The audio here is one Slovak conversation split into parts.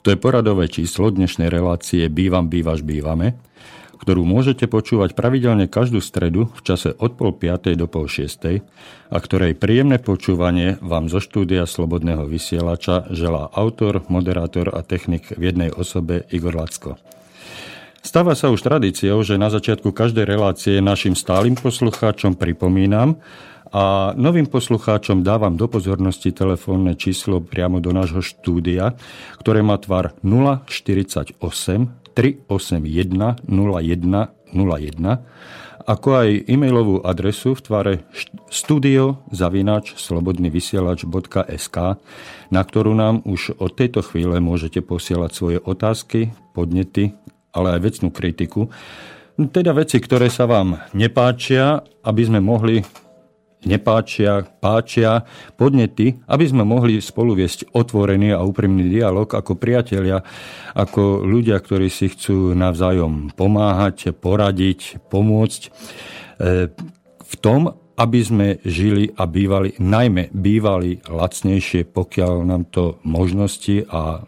To je poradové číslo dnešnej relácie Bývam, bývaš, bývame, ktorú môžete počúvať pravidelne každú stredu v čase od pol piatej do pol šiestej a ktorej príjemné počúvanie vám zo štúdia Slobodného vysielača želá autor, moderátor a technik v jednej osobe Igor Lacko. Stáva sa už tradíciou, že na začiatku každej relácie našim stálym poslucháčom pripomínam a novým poslucháčom dávam do pozornosti telefónne číslo priamo do nášho štúdia, ktoré má tvar 048 381 0101 ako aj e-mailovú adresu v tvare studio zavináč slobodnyvysielač.sk, na ktorú nám už od tejto chvíle môžete posielať svoje otázky, podnety ale aj vecnú kritiku. Teda veci, ktoré sa vám nepáčia, aby sme mohli nepáčia, páčia, podnety, aby sme mohli spolu viesť otvorený a úprimný dialog ako priatelia, ako ľudia, ktorí si chcú navzájom pomáhať, poradiť, pomôcť e, v tom, aby sme žili a bývali, najmä bývali lacnejšie, pokiaľ nám to možnosti a e,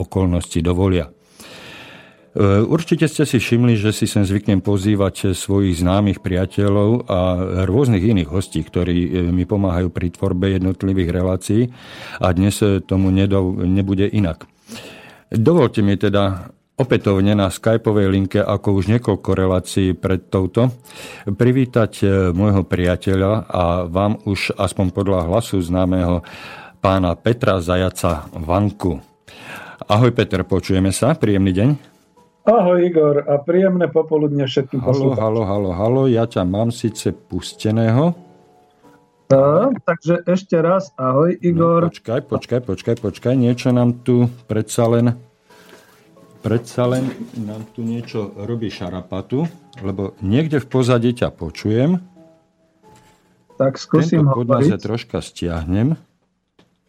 okolnosti dovolia. E, určite ste si všimli, že si sem zvyknem pozývať svojich známych priateľov a rôznych iných hostí, ktorí e, mi pomáhajú pri tvorbe jednotlivých relácií a dnes e, tomu nebude inak. Dovolte mi teda opätovne na skypovej linke, ako už niekoľko relácií pred touto, privítať môjho priateľa a vám už aspoň podľa hlasu známeho pána Petra Zajaca Vanku. Ahoj Peter, počujeme sa, príjemný deň. Ahoj Igor a príjemné popoludne všetkým halo, Halo, halo, halo, ja ťa mám síce pusteného. A, takže ešte raz, ahoj Igor. No, počkaj, počkaj, počkaj, počkaj, niečo nám tu predsa len predsa len nám tu niečo robí šarapatu, lebo niekde v pozadí ťa počujem. Tak skúsim Tento hovoriť. troška stiahnem.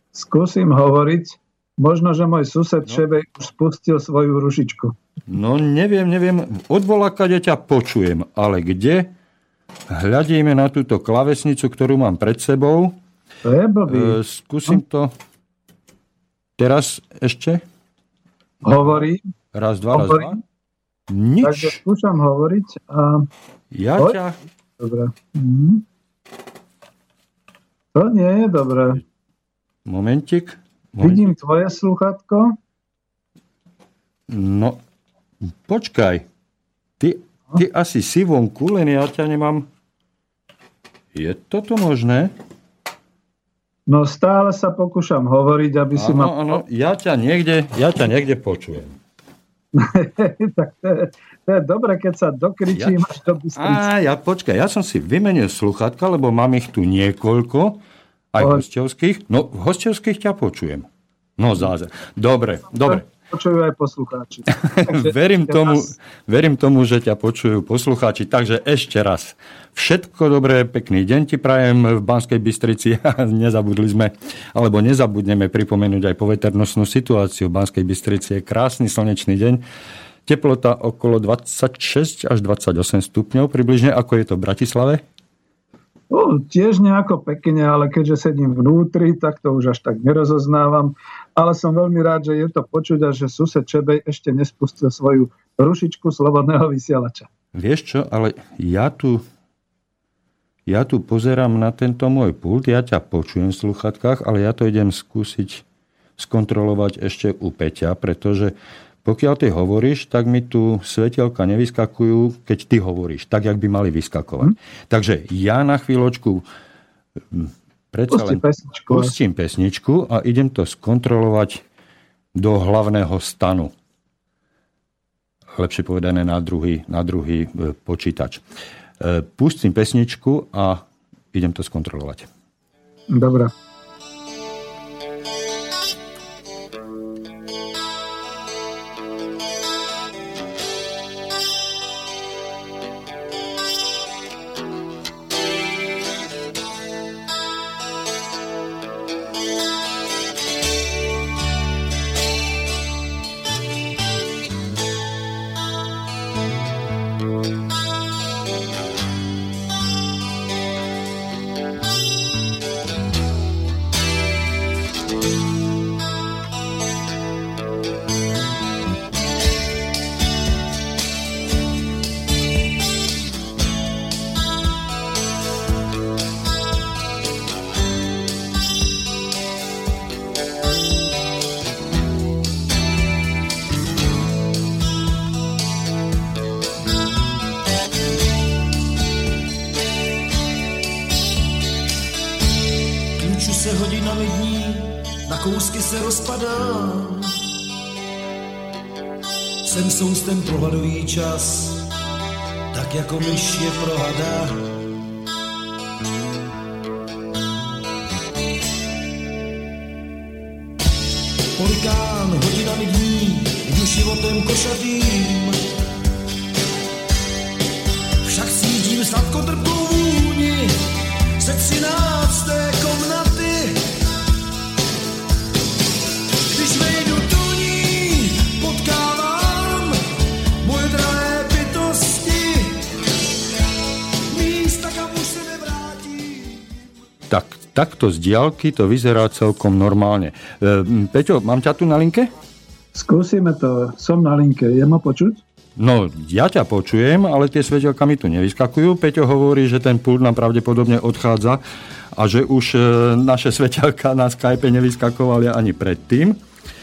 Skúsim hovoriť. Možno, že môj sused no. Šebej už spustil svoju rušičku. No neviem, neviem. Od volakade ťa počujem, ale kde? Hľadíme na túto klavesnicu, ktorú mám pred sebou. To je blbý. E, skúsim to. Teraz ešte? Hovorí. Raz, dva, Hovorí. raz, dva. Nič. Takže skúšam hovoriť. A... Ja Hoď? ťa... Dobre. Mhm. To nie je dobré. Momentik. Vidím tvoje sluchatko. No, počkaj. Ty, ty asi si vonku, len ja ťa nemám... Je toto možné? No stále sa pokúšam hovoriť, aby si ma... Áno, ja ťa niekde, ja ťa niekde počujem. tak to je, to je dobre, keď sa dokričím ja, až do Bystrice. ja počkaj, ja som si vymenil sluchatka, lebo mám ich tu niekoľko aj oh. hostovských? No, v hostovských ťa počujem. No, zázor. Dobre, dobre. Počujú aj poslucháči. verím, tomu, verím tomu, že ťa počujú poslucháči. Takže ešte raz. Všetko dobré, pekný deň ti prajem v Banskej Bystrici. Nezabudli sme, alebo nezabudneme pripomenúť aj poveternostnú situáciu. V Banskej Bystrici je krásny slnečný deň. Teplota okolo 26 až 28 stupňov približne. Ako je to v Bratislave? No, tiež nejako pekne, ale keďže sedím vnútri, tak to už až tak nerozoznávam. Ale som veľmi rád, že je to počuť a že sused Čebej ešte nespustil svoju rušičku slobodného vysielača. Vieš čo, ale ja tu, ja tu pozerám na tento môj pult, ja ťa počujem v sluchatkách, ale ja to idem skúsiť skontrolovať ešte u Peťa, pretože pokiaľ ty hovoríš, tak mi tu svetelka nevyskakujú, keď ty hovoríš, tak, jak by mali vyskakovať. Hm? Takže ja na chvíľočku hm, predsa len pesničku. pustím pesničku a idem to skontrolovať do hlavného stanu. Lepšie povedané na druhý, na druhý e, počítač. E, pustím pesničku a idem to skontrolovať. Dobre. Tak jako myš je pro takto z diálky to vyzerá celkom normálne. E, Peťo, mám ťa tu na linke? Skúsime to. Som na linke. Je ma počuť? No, ja ťa počujem, ale tie svetelka mi tu nevyskakujú. Peťo hovorí, že ten pult nám pravdepodobne odchádza a že už e, naše svetelka na Skype nevyskakovali ani predtým.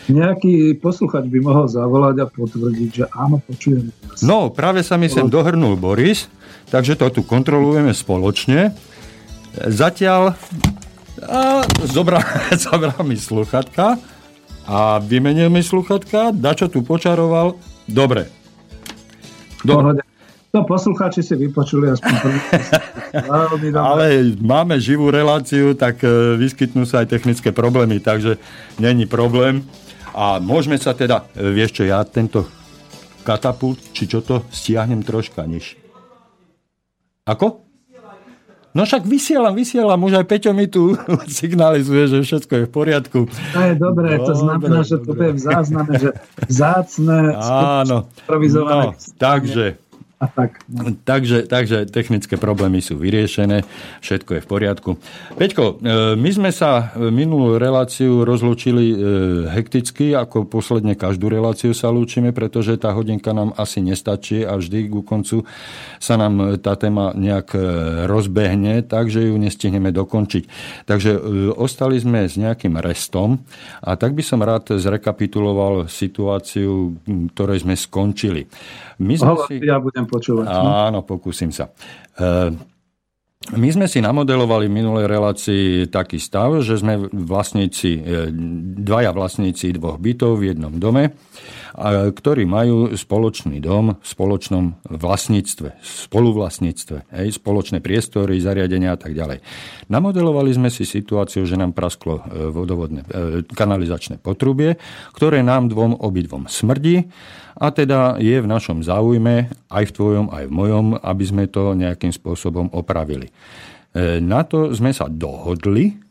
Nejaký posluchač by mohol zavolať a potvrdiť, že áno, počujem. No, práve sa mi sem dohrnul Boris, takže to tu kontrolujeme spoločne. Zatiaľ a zobral, zobral mi sluchatka a vymenil mi sluchatka, dačo tu počaroval. Dobre, Dobre. No poslucháči si vypočuli aspoň prvý. Ale máme živú reláciu, tak e, vyskytnú sa aj technické problémy, takže není problém. A môžeme sa teda, e, vieš čo, ja tento katapult, či čo to, stiahnem troška niž. Ako? No však vysielam, vysielam, už aj Peťo mi tu signalizuje, že všetko je v poriadku. To je dobré, dobre, to znamená, že to je v zázname, že zácne, Áno, no, takže a tak. No. Takže, takže technické problémy sú vyriešené, všetko je v poriadku. Peťko, e, my sme sa minulú reláciu rozlúčili e, hekticky, ako posledne každú reláciu sa lúčime, pretože tá hodinka nám asi nestačí a vždy ku koncu sa nám tá téma nejak e, rozbehne, takže ju nestihneme dokončiť. Takže ostali sme s nejakým restom a tak by som rád zrekapituloval situáciu, ktorej sme skončili. My sme Hovor, si... Ja budem počúvať. No? Áno, pokúsim sa. E, my sme si namodelovali v minulej relácii taký stav, že sme vlastníci, e, dvaja vlastníci dvoch bytov v jednom dome, ktorí majú spoločný dom v spoločnom vlastníctve, spoluvlastníctve, hej, spoločné priestory, zariadenia a tak ďalej. Namodelovali sme si situáciu, že nám prasklo e, vodovodné kanalizačné potrubie, ktoré nám dvom obidvom smrdí a teda je v našom záujme, aj v tvojom, aj v mojom, aby sme to nejakým spôsobom opravili. E, na to sme sa dohodli,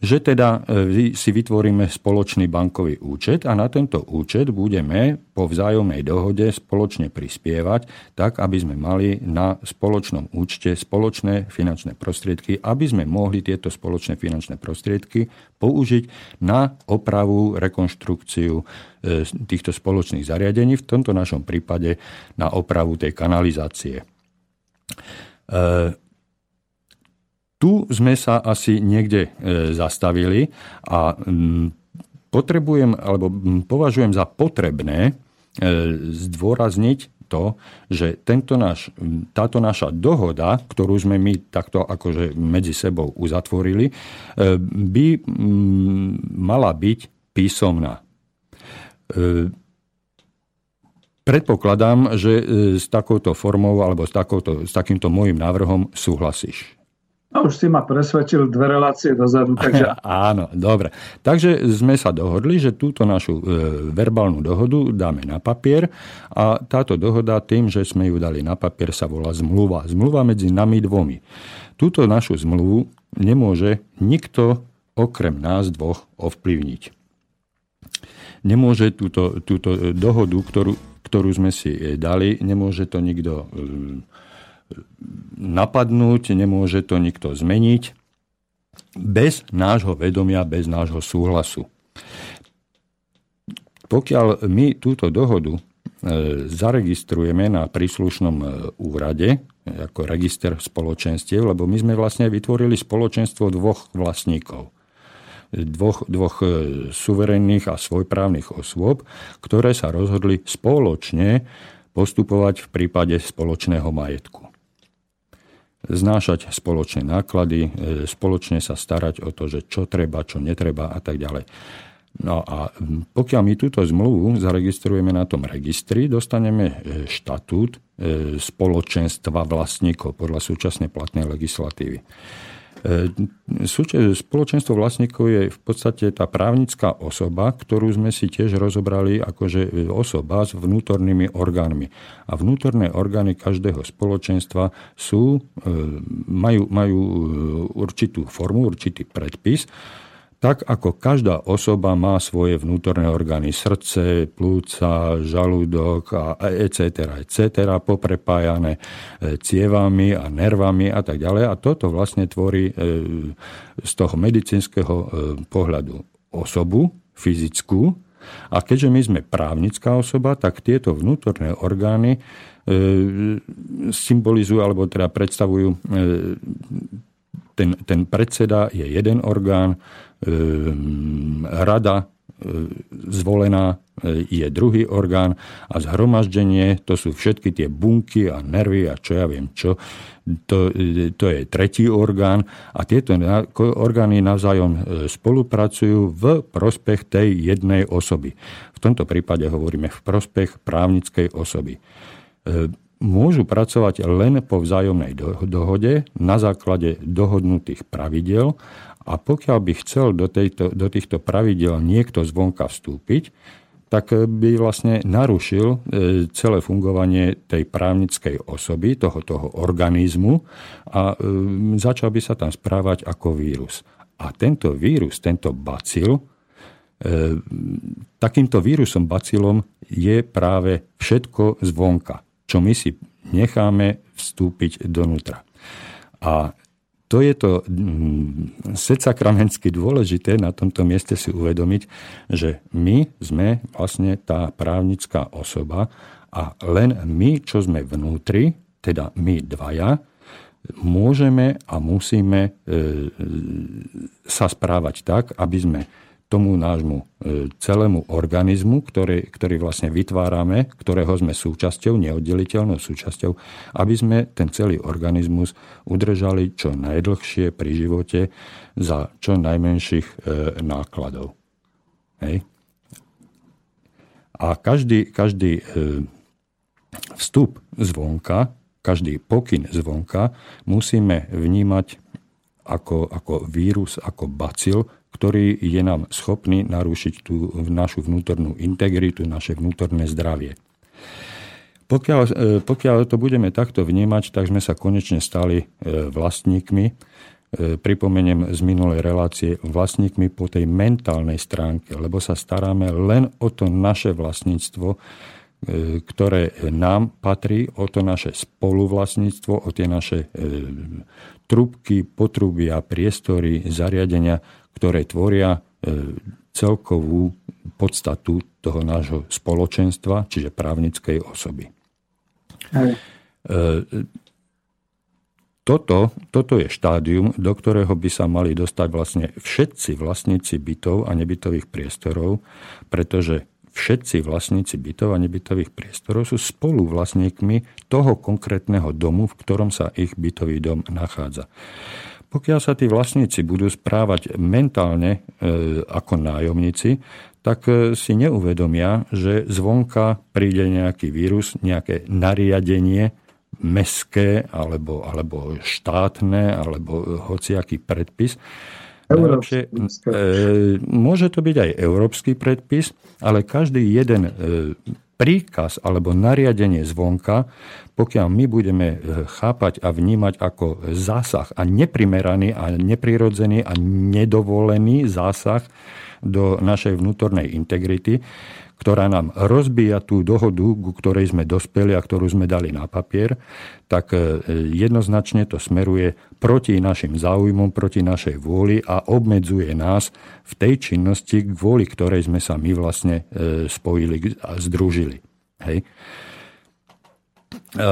že teda e, si vytvoríme spoločný bankový účet a na tento účet budeme po vzájomnej dohode spoločne prispievať, tak aby sme mali na spoločnom účte spoločné finančné prostriedky, aby sme mohli tieto spoločné finančné prostriedky použiť na opravu, rekonštrukciu e, týchto spoločných zariadení, v tomto našom prípade na opravu tej kanalizácie. Tu sme sa asi niekde e, zastavili a potrebujem, alebo považujem za potrebné e, zdôrazniť to, že tento náš, táto naša dohoda, ktorú sme my takto akože medzi sebou uzatvorili, e, by mala byť písomná. Predpokladám, že s takouto formou alebo s, takouto, s takýmto môjim návrhom súhlasíš. No už si ma presvedčil dve relácie dozadu. Takže... Áno, dobre. Takže sme sa dohodli, že túto našu e, verbálnu dohodu dáme na papier a táto dohoda tým, že sme ju dali na papier, sa volá zmluva. Zmluva medzi nami dvomi. Túto našu zmluvu nemôže nikto okrem nás dvoch ovplyvniť. Nemôže túto, túto dohodu, ktorú, ktorú sme si e, dali, nemôže to nikto e, napadnúť, nemôže to nikto zmeniť bez nášho vedomia, bez nášho súhlasu. Pokiaľ my túto dohodu e, zaregistrujeme na príslušnom e, úrade, ako register spoločenstiev, lebo my sme vlastne vytvorili spoločenstvo dvoch vlastníkov. Dvoch, dvoch e, suverénnych a svojprávnych osôb, ktoré sa rozhodli spoločne postupovať v prípade spoločného majetku. Znášať spoločné náklady, spoločne sa starať o to, že čo treba, čo netreba a tak ďalej. No a pokiaľ my túto zmluvu zaregistrujeme na tom registri, dostaneme štatút spoločenstva vlastníkov podľa súčasnej platnej legislatívy. E, spoločenstvo vlastníkov je v podstate tá právnická osoba, ktorú sme si tiež rozobrali akože osoba s vnútornými orgánmi. A vnútorné orgány každého spoločenstva sú, e, majú, majú určitú formu, určitý predpis, tak ako každá osoba má svoje vnútorné orgány, srdce, plúca, žalúdok a etc. etc. poprepájané e, cievami a nervami a tak ďalej. A toto vlastne tvorí e, z toho medicínskeho e, pohľadu osobu fyzickú. A keďže my sme právnická osoba, tak tieto vnútorné orgány symbolizujú alebo teda predstavujú ten, ten predseda je jeden orgán, rada e, zvolená e, je druhý orgán a zhromaždenie, to sú všetky tie bunky a nervy a čo ja viem čo, to, e, to je tretí orgán a tieto orgány navzájom spolupracujú v prospech tej jednej osoby. V tomto prípade hovoríme v prospech právnickej osoby. Môžu pracovať len po vzájomnej dohode na základe dohodnutých pravidel a pokiaľ by chcel do, tejto, do týchto pravidel niekto zvonka vstúpiť, tak by vlastne narušil e, celé fungovanie tej právnickej osoby, toho, toho organizmu a e, začal by sa tam správať ako vírus. A tento vírus, tento bacil, e, takýmto vírusom, bacilom je práve všetko zvonka, čo my si necháme vstúpiť donútra. A to je to mm, sedsakramensky dôležité na tomto mieste si uvedomiť, že my sme vlastne tá právnická osoba a len my, čo sme vnútri, teda my dvaja, môžeme a musíme e, sa správať tak, aby sme tomu nášmu e, celému organizmu, ktorý, ktorý vlastne vytvárame, ktorého sme súčasťou, neoddeliteľnou súčasťou, aby sme ten celý organizmus udržali čo najdlhšie pri živote za čo najmenších e, nákladov. Hej. A každý, každý e, vstup zvonka, každý pokyn zvonka musíme vnímať ako, ako vírus, ako bacil, ktorý je nám schopný narušiť tú našu vnútornú integritu, naše vnútorné zdravie. Pokiaľ, e, pokiaľ to budeme takto vnímať, tak sme sa konečne stali e, vlastníkmi, e, pripomeniem z minulej relácie, vlastníkmi po tej mentálnej stránke, lebo sa staráme len o to naše vlastníctvo, ktoré nám patrí, o to naše spoluvlastníctvo, o tie naše trubky, potrubia, priestory, zariadenia, ktoré tvoria e, celkovú podstatu toho nášho spoločenstva, čiže právnickej osoby. E, toto, toto je štádium, do ktorého by sa mali dostať vlastne všetci vlastníci bytov a nebytových priestorov, pretože všetci vlastníci bytov a nebytových priestorov sú spolu vlastníkmi toho konkrétneho domu, v ktorom sa ich bytový dom nachádza. Pokiaľ sa tí vlastníci budú správať mentálne e, ako nájomníci, tak e, si neuvedomia, že zvonka príde nejaký vírus, nejaké nariadenie meské alebo, alebo štátne alebo hociaký predpis. Najlepšie, e, môže to byť aj európsky predpis, ale každý jeden e, príkaz alebo nariadenie zvonka, pokiaľ my budeme eh, chápať a vnímať ako zásah a neprimeraný a neprirodzený a nedovolený zásah do našej vnútornej integrity, ktorá nám rozbíja tú dohodu, ku ktorej sme dospeli a ktorú sme dali na papier, tak e, jednoznačne to smeruje proti našim záujmom, proti našej vôli a obmedzuje nás v tej činnosti, kvôli ktorej sme sa my vlastne e, spojili a združili. Hej. E,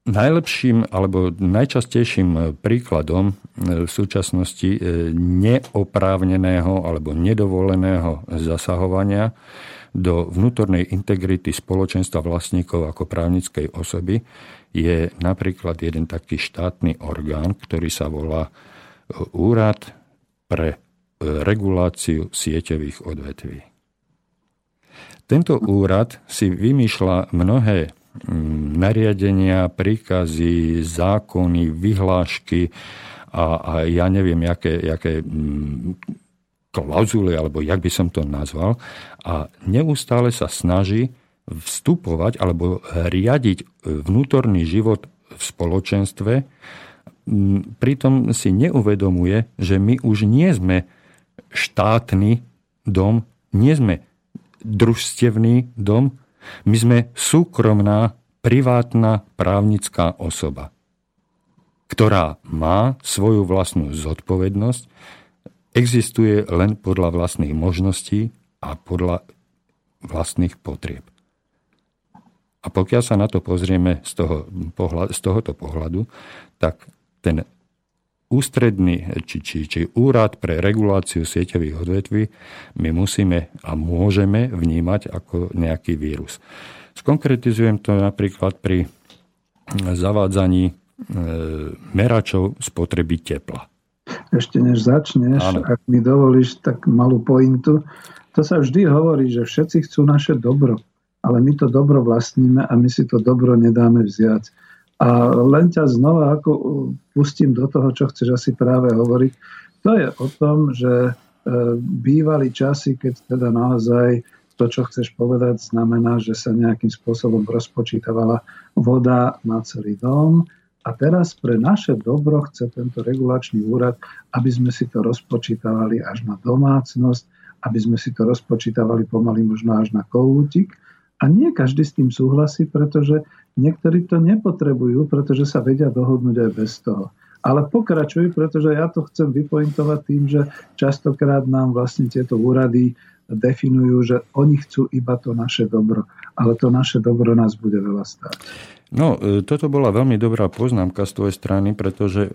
Najlepším alebo najčastejším príkladom v súčasnosti neoprávneného alebo nedovoleného zasahovania do vnútornej integrity spoločenstva vlastníkov ako právnickej osoby je napríklad jeden taký štátny orgán, ktorý sa volá Úrad pre reguláciu sieťových odvetví. Tento úrad si vymýšľa mnohé mm, nariadenia, príkazy, zákony, vyhlášky a, a ja neviem, jaké, jaké klauzuly, alebo jak by som to nazval, a neustále sa snaží vstupovať alebo riadiť vnútorný život v spoločenstve, mm, pritom si neuvedomuje, že my už nie sme štátny dom, nie sme družstevný dom, my sme súkromná, privátna právnická osoba, ktorá má svoju vlastnú zodpovednosť, existuje len podľa vlastných možností a podľa vlastných potrieb. A pokiaľ sa na to pozrieme z, toho, z tohoto pohľadu, tak ten ústredný či, či, či úrad pre reguláciu sieťových odvetví my musíme a môžeme vnímať ako nejaký vírus. Skonkretizujem to napríklad pri zavádzaní e, meračov spotreby tepla. Ešte než začneš, ano. ak mi dovolíš tak malú pointu, to sa vždy hovorí, že všetci chcú naše dobro, ale my to dobro vlastníme a my si to dobro nedáme vziať. A len ťa znova ako uh, pustím do toho, čo chceš asi práve hovoriť. To je o tom, že uh, bývali časy, keď teda naozaj to, čo chceš povedať, znamená, že sa nejakým spôsobom rozpočítavala voda na celý dom. A teraz pre naše dobro chce tento regulačný úrad, aby sme si to rozpočítavali až na domácnosť, aby sme si to rozpočítavali pomaly možno až na kohútik. A nie každý s tým súhlasí, pretože Niektorí to nepotrebujú, pretože sa vedia dohodnúť aj bez toho. Ale pokračuj, pretože ja to chcem vypointovať tým, že častokrát nám vlastne tieto úrady definujú, že oni chcú iba to naše dobro. Ale to naše dobro nás bude veľa stáť. No, e, toto bola veľmi dobrá poznámka z tvojej strany, pretože e,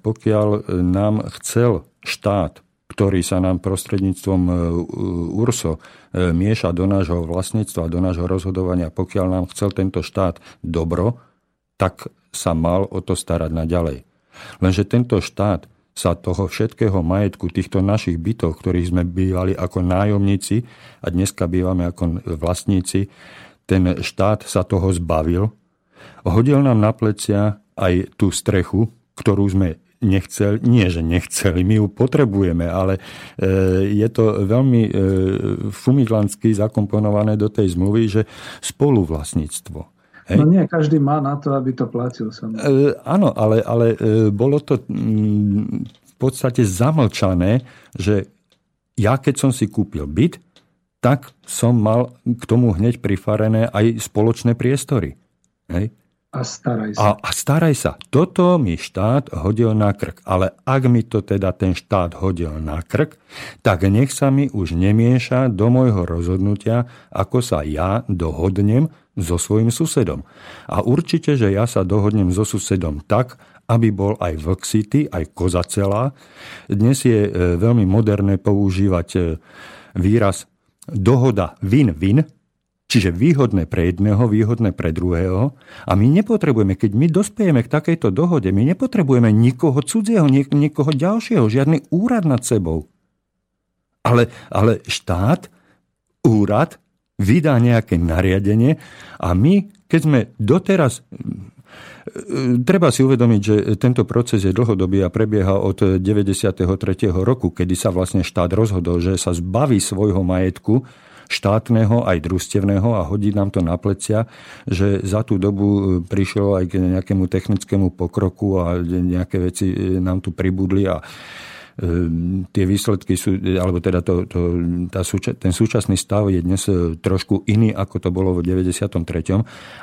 pokiaľ nám chcel štát ktorý sa nám prostredníctvom e, URSO e, mieša do nášho vlastníctva, do nášho rozhodovania, pokiaľ nám chcel tento štát dobro, tak sa mal o to starať naďalej. Lenže tento štát sa toho všetkého majetku, týchto našich bytov, ktorých sme bývali ako nájomníci a dneska bývame ako vlastníci, ten štát sa toho zbavil, hodil nám na plecia aj tú strechu, ktorú sme nechcel, nie že nechceli, my ju potrebujeme, ale e, je to veľmi e, fumiglansky zakomponované do tej zmluvy, že spoluvlastníctvo. Hej. No nie, každý má na to, aby to platil. E, áno, ale, ale e, bolo to mm, v podstate zamlčané, že ja keď som si kúpil byt, tak som mal k tomu hneď prifarené aj spoločné priestory. Hej. A staraj sa. A, a staraj sa. Toto mi štát hodil na krk. Ale ak mi to teda ten štát hodil na krk, tak nech sa mi už nemieša do môjho rozhodnutia, ako sa ja dohodnem so svojim susedom. A určite, že ja sa dohodnem so susedom tak, aby bol aj vlk aj koza celá. Dnes je e, veľmi moderné používať e, výraz dohoda win-win, Čiže výhodné pre jedného, výhodné pre druhého. A my nepotrebujeme, keď my dospejeme k takejto dohode, my nepotrebujeme nikoho cudzieho, nikoho ďalšieho, žiadny úrad nad sebou. Ale, ale štát, úrad vydá nejaké nariadenie a my, keď sme doteraz Treba si uvedomiť, že tento proces je dlhodobý a prebieha od 93. roku, kedy sa vlastne štát rozhodol, že sa zbaví svojho majetku štátneho aj družstevného a hodí nám to na plecia, že za tú dobu e, prišlo aj k nejakému technickému pokroku a nejaké veci e, nám tu pribudli a e, tie výsledky sú, alebo teda to, to, tá súča, ten súčasný stav je dnes trošku iný, ako to bolo v 93.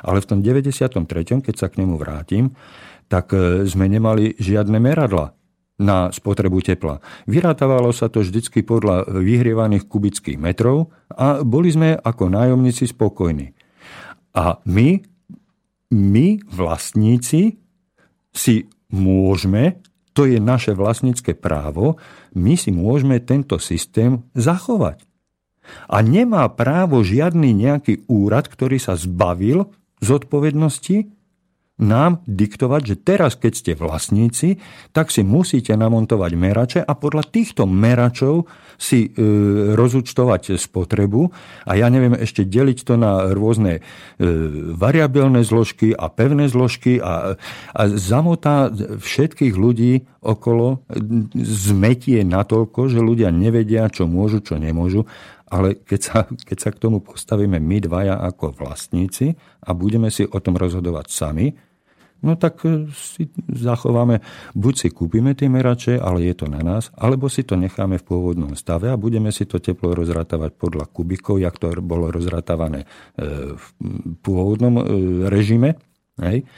Ale v tom 93. keď sa k nemu vrátim, tak sme nemali žiadne meradla na spotrebu tepla. Vyrátavalo sa to vždycky podľa vyhrievaných kubických metrov a boli sme ako nájomníci spokojní. A my my, vlastníci, si môžeme, to je naše vlastnícke právo, my si môžeme tento systém zachovať. A nemá právo žiadny nejaký úrad, ktorý sa zbavil zodpovednosti, nám diktovať, že teraz, keď ste vlastníci, tak si musíte namontovať merače a podľa týchto meračov si e, rozúčtovať spotrebu. A ja neviem ešte deliť to na rôzne e, variabilné zložky a pevné zložky a, a zamotá všetkých ľudí okolo zmetie natoľko, že ľudia nevedia, čo môžu, čo nemôžu. Ale keď sa, keď sa k tomu postavíme my dvaja ako vlastníci a budeme si o tom rozhodovať sami, no tak e, si zachováme, buď si kúpime tie merače, ale je to na nás, alebo si to necháme v pôvodnom stave a budeme si to teplo rozrátavať podľa kubikov, jak to bolo rozrátávané e, v pôvodnom e, režime. Hej?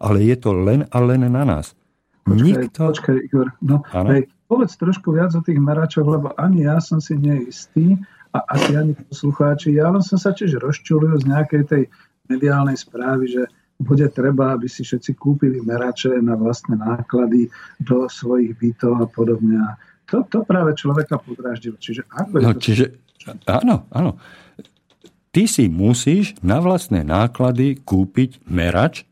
Ale je to len a len na nás. Počkaj, Nikto... počkaj Igor, no, hej, povedz trošku viac o tých meračoch, lebo ani ja som si neistý a asi ani poslucháči. Ja len som sa tiež rozčulil z nejakej tej mediálnej správy, že bude treba, aby si všetci kúpili merače na vlastné náklady do svojich bytov a podobne. A to, to práve človeka podráždilo. Čiže ako je no, to... čiže, áno, áno. Ty si musíš na vlastné náklady kúpiť merač,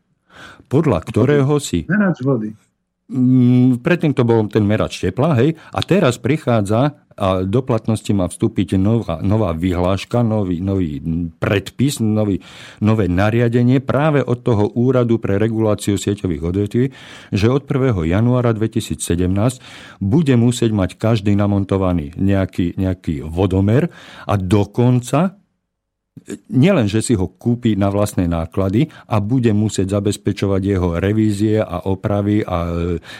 podľa ktorého si... Merač vody. Mm, predtým to bol ten merač tepla, hej, a teraz prichádza a do platnosti má vstúpiť nová, nová vyhláška, nový, nový predpis, nový, nové nariadenie práve od toho úradu pre reguláciu sieťových odvetví, že od 1. januára 2017 bude musieť mať každý namontovaný nejaký, nejaký vodomer a dokonca nielen, že si ho kúpi na vlastné náklady a bude musieť zabezpečovať jeho revízie a opravy a e,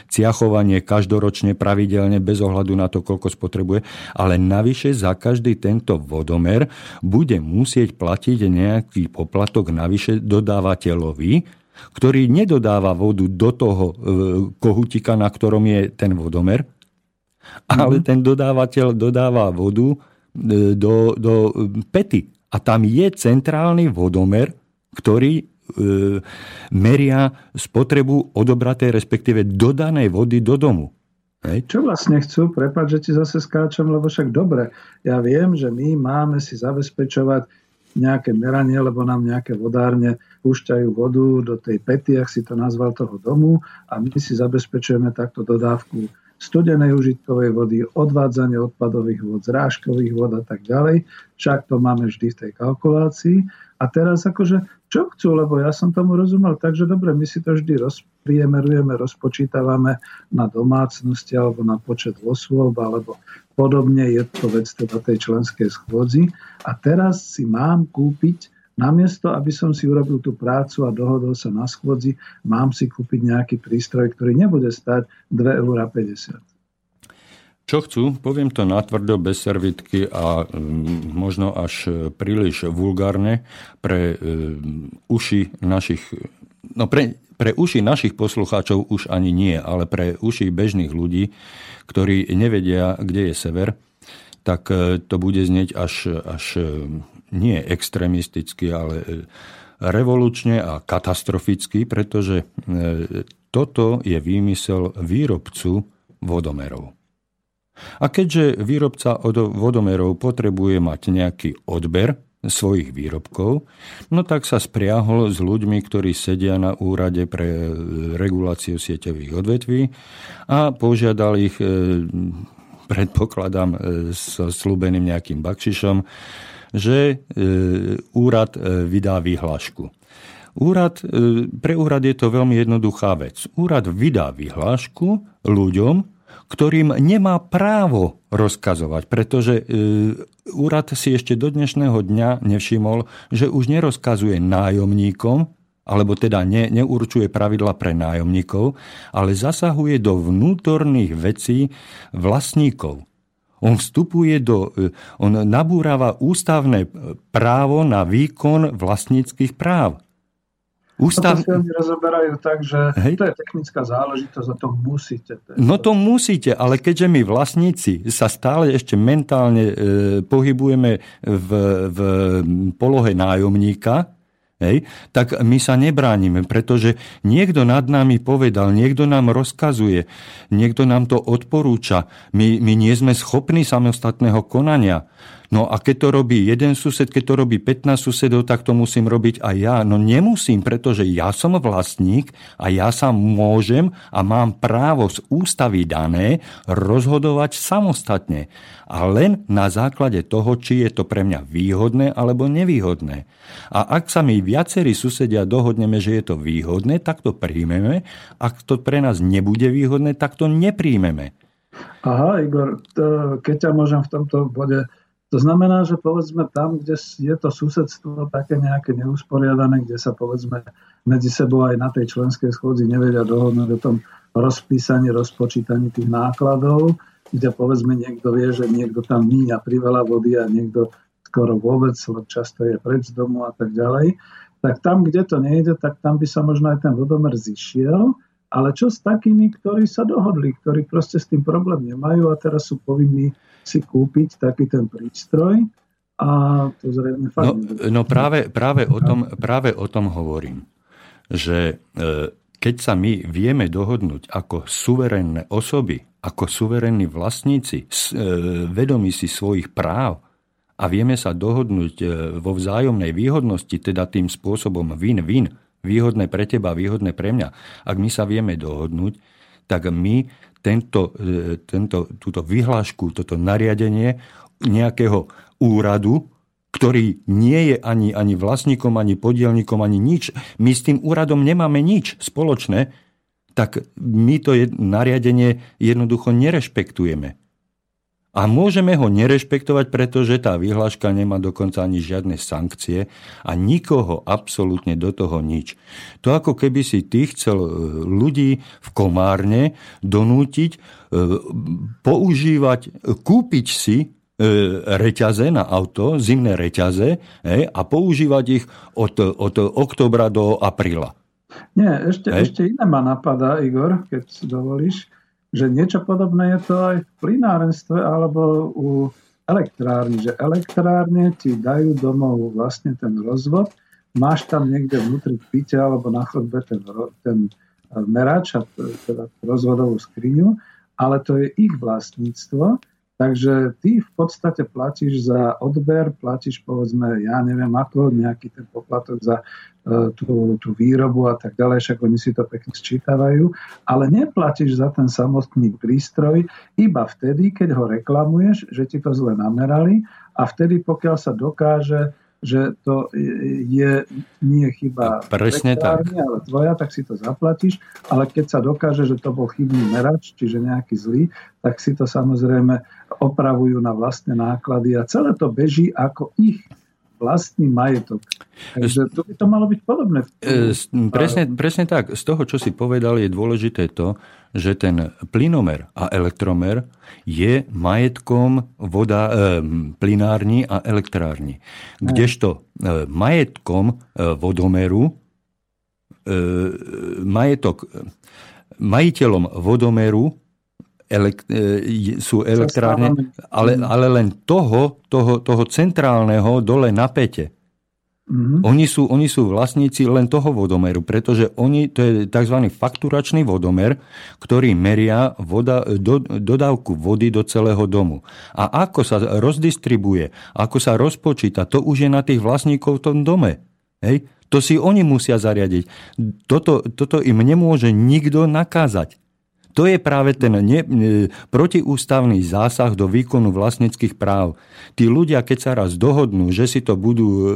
ciachovanie každoročne pravidelne bez ohľadu na to, koľko spotrebuje, ale navyše za každý tento vodomer bude musieť platiť nejaký poplatok navyše dodávateľovi, ktorý nedodáva vodu do toho e, kohutika, na ktorom je ten vodomer, ale mhm. ten dodávateľ dodáva vodu e, do, do pety a tam je centrálny vodomer, ktorý e, meria spotrebu odobratej, respektíve dodanej vody do domu. Hej. Čo vlastne chcú? Prepač, že ti zase skáčem, lebo však dobre, ja viem, že my máme si zabezpečovať nejaké meranie, lebo nám nejaké vodárne púšťajú vodu do tej pety, ak si to nazval, toho domu a my si zabezpečujeme takto dodávku studenej užitkovej vody, odvádzanie odpadových vod, zrážkových vod a tak ďalej. Však to máme vždy v tej kalkulácii. A teraz akože, čo chcú, lebo ja som tomu rozumel, takže dobre, my si to vždy rozpriemerujeme, rozpočítavame na domácnosti alebo na počet osôb alebo podobne, je to vec teda tej členskej schôdzi. A teraz si mám kúpiť Namiesto, aby som si urobil tú prácu a dohodol sa na schôdzi, mám si kúpiť nejaký prístroj, ktorý nebude stať 2,50 eur. Čo chcú? Poviem to natvrdo, bez servitky a mm, možno až príliš vulgárne pre mm, uši našich... No pre, pre uši našich poslucháčov už ani nie, ale pre uši bežných ľudí, ktorí nevedia, kde je sever, tak e, to bude znieť až, až nie extrémisticky, ale e, revolučne a katastroficky, pretože e, toto je výmysel výrobcu vodomerov. A keďže výrobca vodomerov potrebuje mať nejaký odber svojich výrobkov, no tak sa spriahol s ľuďmi, ktorí sedia na úrade pre e, reguláciu sieťových odvetví a požiadal ich, predpokladám, so slúbeným nejakým bakšišom, že e, úrad e, vydá vyhlášku. Úrad, e, pre úrad je to veľmi jednoduchá vec. Úrad vydá vyhlášku ľuďom, ktorým nemá právo rozkazovať, pretože úrad si ešte do dnešného dňa nevšimol, že už nerozkazuje nájomníkom, alebo teda ne, neurčuje pravidla pre nájomníkov, ale zasahuje do vnútorných vecí vlastníkov. On vstupuje do, e, on nabúrava ústavné právo na výkon vlastníckých práv. Ústav... No to si rozoberajú tak, že Hej. to je technická záležitosť a to musíte. To no to musíte, ale keďže my vlastníci sa stále ešte mentálne e, pohybujeme v, v polohe nájomníka, hej, tak my sa nebránime, pretože niekto nad nami povedal, niekto nám rozkazuje, niekto nám to odporúča. My, my nie sme schopní samostatného konania. No a keď to robí jeden sused, keď to robí 15 susedov, tak to musím robiť aj ja. No nemusím, pretože ja som vlastník a ja sa môžem a mám právo z ústavy dané rozhodovať samostatne. A len na základe toho, či je to pre mňa výhodné alebo nevýhodné. A ak sa my viacerí susedia dohodneme, že je to výhodné, tak to príjmeme. Ak to pre nás nebude výhodné, tak to nepríjmeme. Aha, Igor, to, keď ťa môžem v tomto bode to znamená, že povedzme tam, kde je to susedstvo také nejaké neusporiadané, kde sa povedzme medzi sebou aj na tej členskej schôdzi nevedia dohodnúť o tom rozpísaní, rozpočítaní tých nákladov, kde povedzme niekto vie, že niekto tam míňa priveľa vody a niekto skoro vôbec, lebo často je preč z domu a tak ďalej, tak tam, kde to nejde, tak tam by sa možno aj ten vodomer zišiel, ale čo s takými, ktorí sa dohodli, ktorí proste s tým problém nemajú a teraz sú povinní si kúpiť taký ten prístroj a to zrejme fakt... No, no práve, práve, o tom, práve o tom hovorím, že e, keď sa my vieme dohodnúť ako suverénne osoby, ako suverénni vlastníci, e, vedomí si svojich práv a vieme sa dohodnúť e, vo vzájomnej výhodnosti, teda tým spôsobom win-win, výhodné pre teba, výhodné pre mňa, ak my sa vieme dohodnúť, tak my tento, e, tento, túto vyhlášku, toto nariadenie nejakého úradu, ktorý nie je ani, ani vlastníkom, ani podielníkom, ani nič. My s tým úradom nemáme nič spoločné, tak my to nariadenie jednoducho nerešpektujeme. A môžeme ho nerešpektovať, pretože tá vyhláška nemá dokonca ani žiadne sankcie a nikoho absolútne do toho nič. To ako keby si ty chcel e, ľudí v Komárne donútiť e, používať, kúpiť si e, reťaze na auto, zimné reťaze a používať ich od, od oktobra do apríla. Nie, ešte, ešte iné ma napadá, Igor, keď si dovolíš že niečo podobné je to aj v plinárenstve alebo u elektrárni, že elektrárne ti dajú domov vlastne ten rozvod, máš tam niekde vnútri píte alebo na chodbe ten, ten merač a teda rozvodovú skriňu, ale to je ich vlastníctvo Takže ty v podstate platíš za odber, platíš povedzme, ja neviem ako, nejaký ten poplatok za uh, tú, tú výrobu a tak ďalej, však oni si to pekne sčítavajú, ale neplatíš za ten samotný prístroj iba vtedy, keď ho reklamuješ, že ti to zle namerali a vtedy, pokiaľ sa dokáže že to je nie chyba Presne tak. ale tvoja, tak si to zaplatíš, ale keď sa dokáže, že to bol chybný merač, čiže nejaký zlý, tak si to samozrejme opravujú na vlastné náklady a celé to beží ako ich vlastný majetok. Takže to by to malo byť podobné. Presne, presne tak. Z toho, čo si povedal, je dôležité to, že ten plynomer a elektromer je majetkom voda, e, plynárni a elektrárni. Kdežto e, majetkom e, vodomeru e, majetok majiteľom vodomeru elek, e, sú elektrárne, ale, ale len toho, toho, toho centrálneho dole na pete. Mm-hmm. Oni, sú, oni sú vlastníci len toho vodomeru, pretože oni, to je tzv. fakturačný vodomer, ktorý meria voda, do, dodávku vody do celého domu. A ako sa rozdistribuje, ako sa rozpočíta, to už je na tých vlastníkov v tom dome. Hej? To si oni musia zariadiť. Toto, toto im nemôže nikto nakázať. To je práve ten ne, protiústavný zásah do výkonu vlastnických práv. Tí ľudia, keď sa raz dohodnú, že si to budú e,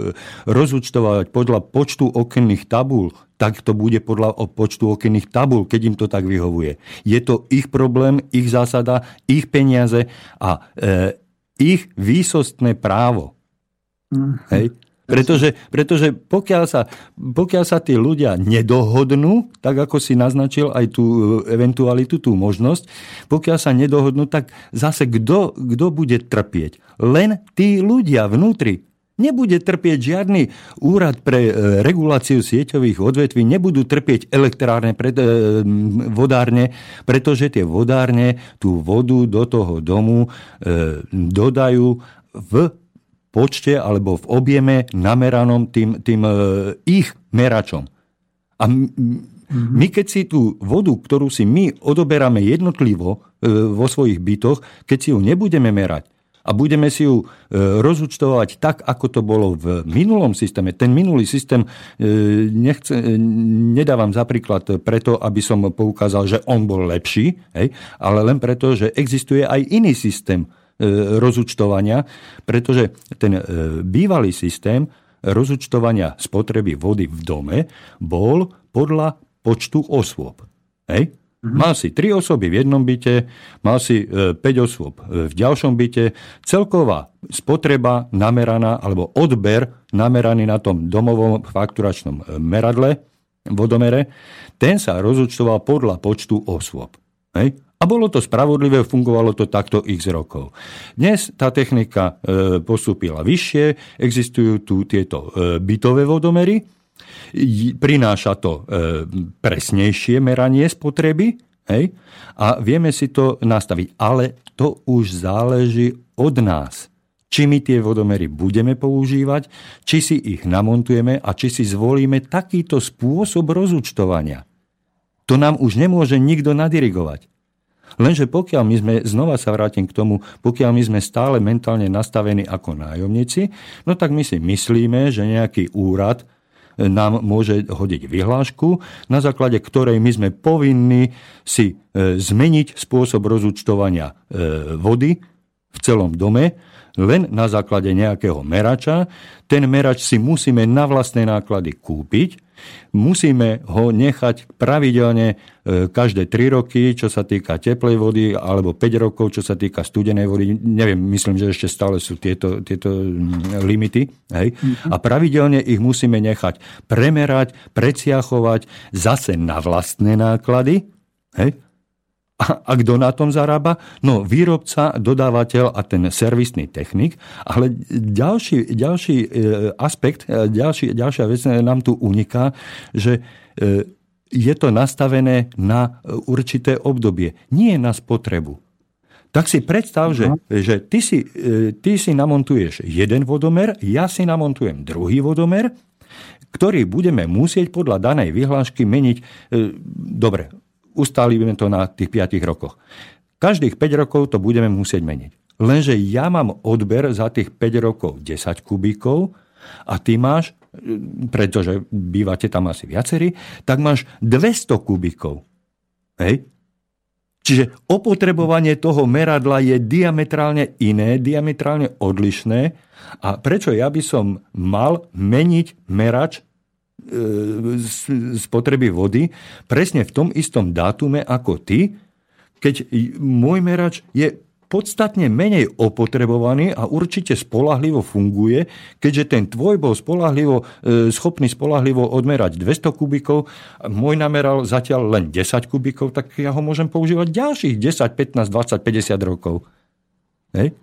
rozúčtovať podľa počtu okenných tabúl, tak to bude podľa počtu okenných tabúl, keď im to tak vyhovuje. Je to ich problém, ich zásada, ich peniaze a e, ich výsostné právo. Mm. Hej? Pretože, pretože pokiaľ, sa, pokiaľ sa tí ľudia nedohodnú, tak ako si naznačil aj tú eventualitu, tú možnosť, pokiaľ sa nedohodnú, tak zase kto, bude trpieť? Len tí ľudia vnútri. Nebude trpieť žiadny úrad pre e, reguláciu sieťových odvetví, nebudú trpieť elektrárne, pre, e, vodárne, pretože tie vodárne tú vodu do toho domu e, dodajú v počte alebo v objeme nameranom tým, tým e, ich meračom. A my keď si tú vodu, ktorú si my odoberáme jednotlivo e, vo svojich bytoch, keď si ju nebudeme merať, a budeme si ju e, rozúčtovať tak, ako to bolo v minulom systéme. Ten minulý systém nechce, nedávam za príklad preto, aby som poukázal, že on bol lepší, hej, ale len preto, že existuje aj iný systém rozúčtovania, pretože ten bývalý systém rozúčtovania spotreby vody v dome bol podľa počtu osôb. Hej? Mhm. Mal si tri osoby v jednom byte, mal si 5 e, osôb v ďalšom byte. Celková spotreba nameraná, alebo odber nameraný na tom domovom fakturačnom e, meradle, vodomere, ten sa rozúčtoval podľa počtu osôb. Hej? A bolo to spravodlivé, fungovalo to takto x rokov. Dnes tá technika e, postúpila vyššie, existujú tu tieto bytové vodomery, prináša to e, presnejšie meranie spotreby hej? a vieme si to nastaviť. Ale to už záleží od nás. Či my tie vodomery budeme používať, či si ich namontujeme a či si zvolíme takýto spôsob rozúčtovania. To nám už nemôže nikto nadirigovať. Lenže pokiaľ my sme, znova sa vrátim k tomu, pokiaľ my sme stále mentálne nastavení ako nájomníci, no tak my si myslíme, že nejaký úrad nám môže hodiť vyhlášku, na základe ktorej my sme povinní si e, zmeniť spôsob rozúčtovania e, vody v celom dome, len na základe nejakého merača. Ten merač si musíme na vlastné náklady kúpiť, musíme ho nechať pravidelne e, každé 3 roky, čo sa týka teplej vody, alebo 5 rokov, čo sa týka studenej vody. Neviem, myslím, že ešte stále sú tieto, tieto mm, limity. Hej? Mm-hmm. A pravidelne ich musíme nechať premerať, preciachovať zase na vlastné náklady. Hej? A, a kto na tom zarába? No výrobca, dodávateľ a ten servisný technik. Ale ďalší, ďalší e, aspekt, e, ďalší, ďalšia vec nám tu uniká, že e, je to nastavené na určité obdobie, nie na spotrebu. Tak si predstav, že, no. že ty, si, ty si namontuješ jeden vodomer, ja si namontujem druhý vodomer, ktorý budeme musieť podľa danej vyhlášky meniť. Dobre, Ustálime to na tých 5 rokoch. Každých 5 rokov to budeme musieť meniť. Lenže ja mám odber za tých 5 rokov 10 kubíkov a ty máš, pretože bývate tam asi viacerí, tak máš 200 kubíkov. Hej? Čiže opotrebovanie toho meradla je diametrálne iné, diametrálne odlišné. A prečo ja by som mal meniť merač spotreby vody presne v tom istom dátume ako ty, keď môj merač je podstatne menej opotrebovaný a určite spolahlivo funguje, keďže ten tvoj bol spolahlivo, e, schopný spolahlivo odmerať 200 kubikov, môj nameral zatiaľ len 10 kubikov, tak ja ho môžem používať ďalších 10, 15, 20, 50 rokov. Hej?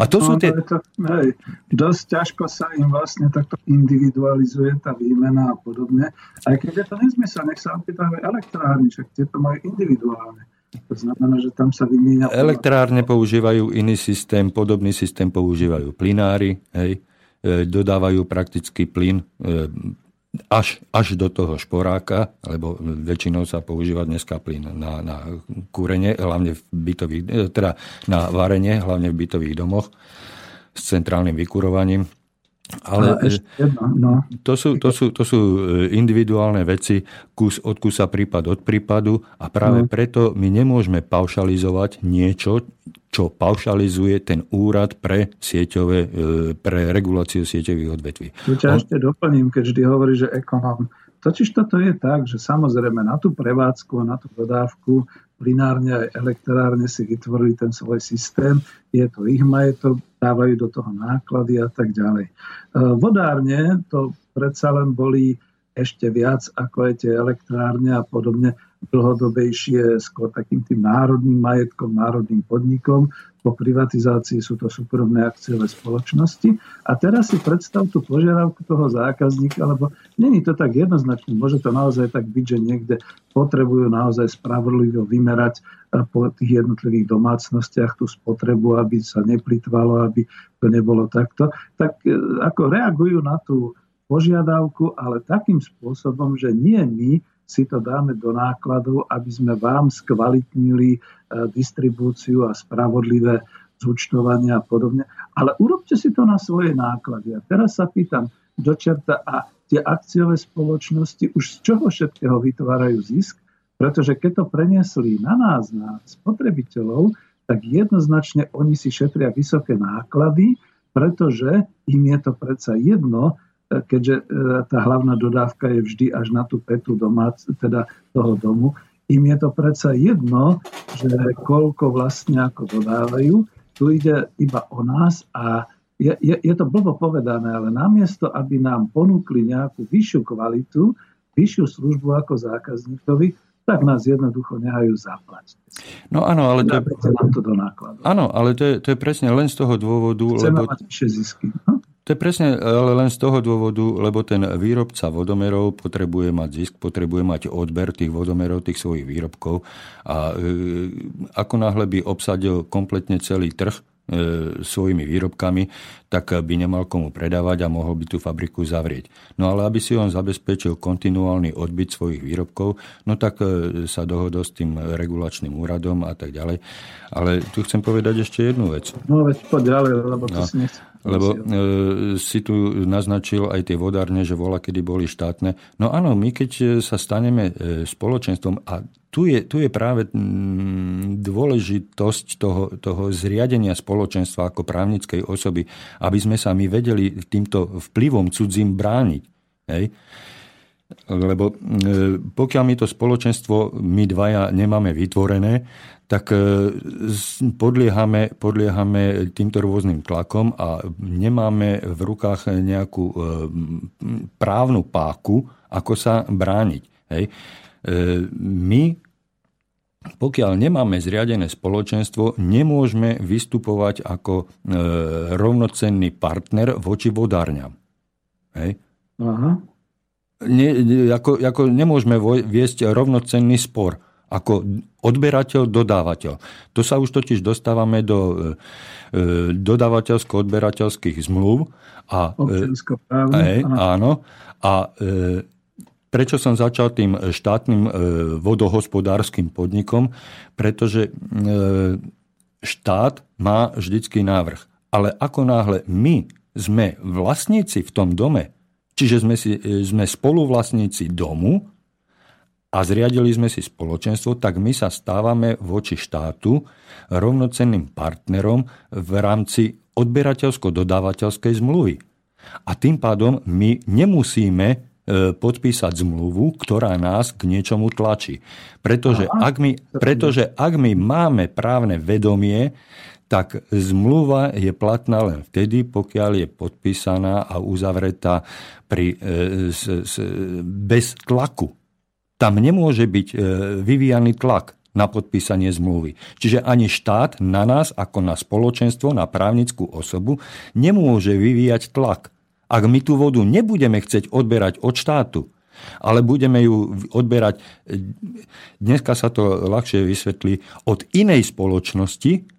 A to sú no, tie... To, hej, dosť ťažko sa im vlastne takto individualizuje tá výmena a podobne. Aj keď je to nezmysel, nech sa opýtajú elektrárny, však tieto majú individuálne. To znamená, že tam sa vymieňa... Elektrárne používajú iný systém, podobný systém používajú plinári, hej, e, dodávajú prakticky plyn e, až, až do toho šporáka, lebo väčšinou sa používa dneska plyn na, na kúrenie, hlavne v bytových, e, teda na varenie, hlavne v bytových domoch s centrálnym vykurovaním. Ale no, to, sú, to, sú, to sú e, individuálne veci, kus od kusa, prípad od prípadu a práve no. preto my nemôžeme paušalizovať niečo, čo paušalizuje ten úrad pre, sieťové, e, pre reguláciu sieťových odvetví. Tu ťa On... ešte doplním, keď vždy hovorí, že ekonóm. Totiž toto je tak, že samozrejme na tú prevádzku a na tú dodávku plinárne aj elektrárne si vytvorili ten svoj systém, je to ich majetok, dávajú do toho náklady a tak ďalej. E, vodárne to predsa len boli ešte viac ako aj tie elektrárne a podobne dlhodobejšie skôr takým tým národným majetkom, národným podnikom. Po privatizácii sú to súkromné akciové spoločnosti. A teraz si predstav tú požiadavku toho zákazníka, lebo není to tak jednoznačné. Môže to naozaj tak byť, že niekde potrebujú naozaj spravodlivo vymerať eh, po tých jednotlivých domácnostiach tú spotrebu, aby sa neplitvalo, aby to nebolo takto. Tak eh, ako reagujú na tú požiadavku, ale takým spôsobom, že nie my si to dáme do nákladov, aby sme vám skvalitnili e, distribúciu a spravodlivé zúčtovanie a podobne. Ale urobte si to na svoje náklady. A teraz sa pýtam, do čerta a tie akciové spoločnosti už z čoho všetkého vytvárajú zisk? Pretože keď to preniesli na nás, na spotrebiteľov, tak jednoznačne oni si šetria vysoké náklady, pretože im je to predsa jedno, keďže e, tá hlavná dodávka je vždy až na tú petu domác, teda toho domu, im je to predsa jedno, že koľko vlastne ako dodávajú. Tu ide iba o nás a je, je, je to blbo povedané, ale namiesto, aby nám ponúkli nejakú vyššiu kvalitu, vyššiu službu ako zákazníkovi, tak nás jednoducho nehajú zaplatiť. No áno, ale to je... nám to do. Áno, ale to je, to je presne len z toho dôvodu, Chceme lebo... mať vyššie zisky. No? To je presne ale len z toho dôvodu, lebo ten výrobca vodomerov potrebuje mať zisk, potrebuje mať odber tých vodomerov, tých svojich výrobkov a e, ako náhle by obsadil kompletne celý trh, E, svojimi výrobkami, tak by nemal komu predávať a mohol by tú fabriku zavrieť. No ale aby si on zabezpečil kontinuálny odbyt svojich výrobkov, no tak e, sa dohodol s tým regulačným úradom a tak ďalej. Ale tu chcem povedať ešte jednu vec. No veď poď ďalej, lebo to no. si nechcem. Lebo e, si tu naznačil aj tie vodárne, že vola, kedy boli štátne. No áno, my keď e, sa staneme e, spoločenstvom a tu je, tu je práve dôležitosť toho, toho zriadenia spoločenstva ako právnickej osoby, aby sme sa my vedeli týmto vplyvom cudzím brániť. Hej? Lebo e, pokiaľ my to spoločenstvo, my dvaja nemáme vytvorené, tak e, podliehame, podliehame týmto rôznym tlakom a nemáme v rukách nejakú e, právnu páku, ako sa brániť. Hej. My pokiaľ nemáme zriadené spoločenstvo, nemôžeme vystupovať ako rovnocenný partner voči vodárňam. Hej? Aha ne, ako, ako nemôžeme viesť rovnocenný spor ako odberateľ, dodávateľ. To sa už totiž dostávame do e, e dodávateľsko-odberateľských zmluv. A, e, áno. A e, prečo som začal tým štátnym e, vodohospodárským podnikom? Pretože e, štát má vždycky návrh. Ale ako náhle my sme vlastníci v tom dome, Čiže sme, si, e, sme spoluvlastníci domu a zriadili sme si spoločenstvo, tak my sa stávame voči štátu rovnocenným partnerom v rámci odberateľsko-dodávateľskej zmluvy. A tým pádom my nemusíme e, podpísať zmluvu, ktorá nás k niečomu tlačí. Pretože ak my, pretože ak my máme právne vedomie, tak zmluva je platná len vtedy, pokiaľ je podpísaná a uzavretá pri, e, s, s, bez tlaku. Tam nemôže byť e, vyvíjaný tlak na podpísanie zmluvy. Čiže ani štát na nás, ako na spoločenstvo, na právnickú osobu, nemôže vyvíjať tlak. Ak my tú vodu nebudeme chcieť odberať od štátu, ale budeme ju odberať, e, dneska sa to ľahšie vysvetlí, od inej spoločnosti,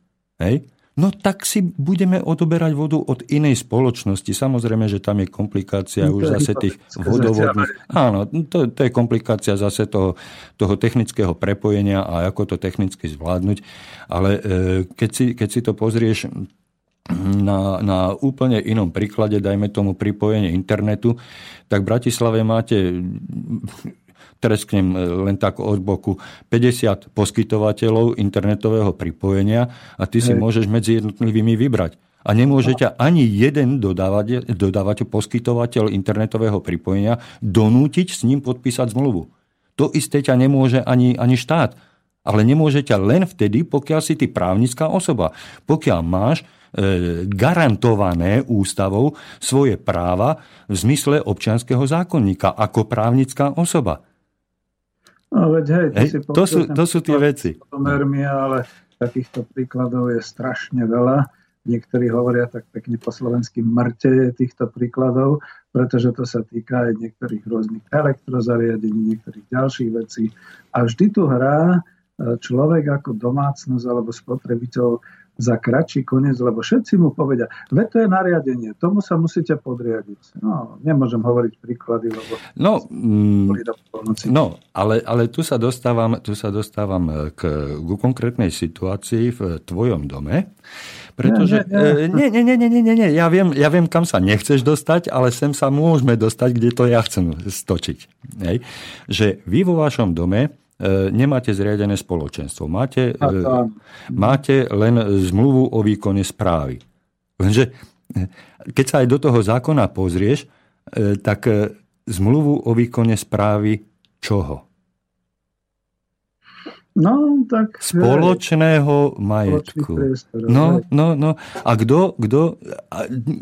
hej, no tak si budeme odoberať vodu od inej spoločnosti. Samozrejme, že tam je komplikácia no, už zase tých vodovodných. Áno, to, to je komplikácia zase toho, toho technického prepojenia a ako to technicky zvládnuť. Ale e, keď, si, keď si to pozrieš na, na úplne inom príklade, dajme tomu pripojenie internetu, tak v Bratislave máte tresknem e, len tak od boku 50 poskytovateľov internetového pripojenia a ty si Hej. môžeš medzi jednotlivými vybrať. A nemôžete ani jeden dodávať poskytovateľ internetového pripojenia donútiť s ním podpísať zmluvu. To isté ťa nemôže ani, ani štát. Ale nemôže ťa len vtedy, pokiaľ si ty právnická osoba. Pokiaľ máš e, garantované ústavou svoje práva v zmysle občianského zákonníka ako právnická osoba. No veď hej, hej to, sú, to sú tie veci. Ale takýchto príkladov je strašne veľa. Niektorí hovoria tak pekne po slovensky mŕte týchto príkladov, pretože to sa týka aj niektorých rôznych elektrozariadení, niektorých ďalších vecí. A vždy tu hrá e, človek ako domácnosť alebo spotrebiteľ za kratší koniec, lebo všetci mu povedia, ve to je nariadenie, tomu sa musíte podriadiť. No, nemôžem hovoriť príklady, lebo... No, mm, no ale, ale tu sa dostávam, tu sa dostávam e, k, k konkrétnej situácii v tvojom dome, pretože... Nie, nie, nie, nie, nie, nie, nie. Ja, viem, ja viem, kam sa nechceš dostať, ale sem sa môžeme dostať, kde to ja chcem stočiť. Hej? Že vy vo vašom dome nemáte zriadené spoločenstvo. Máte, e, máte len zmluvu o výkone správy. Lenže e, keď sa aj do toho zákona pozrieš, tak zmluvu o výkone správy čoho? No, tak... Spoločného majetku. No, no, no. A kto, kto,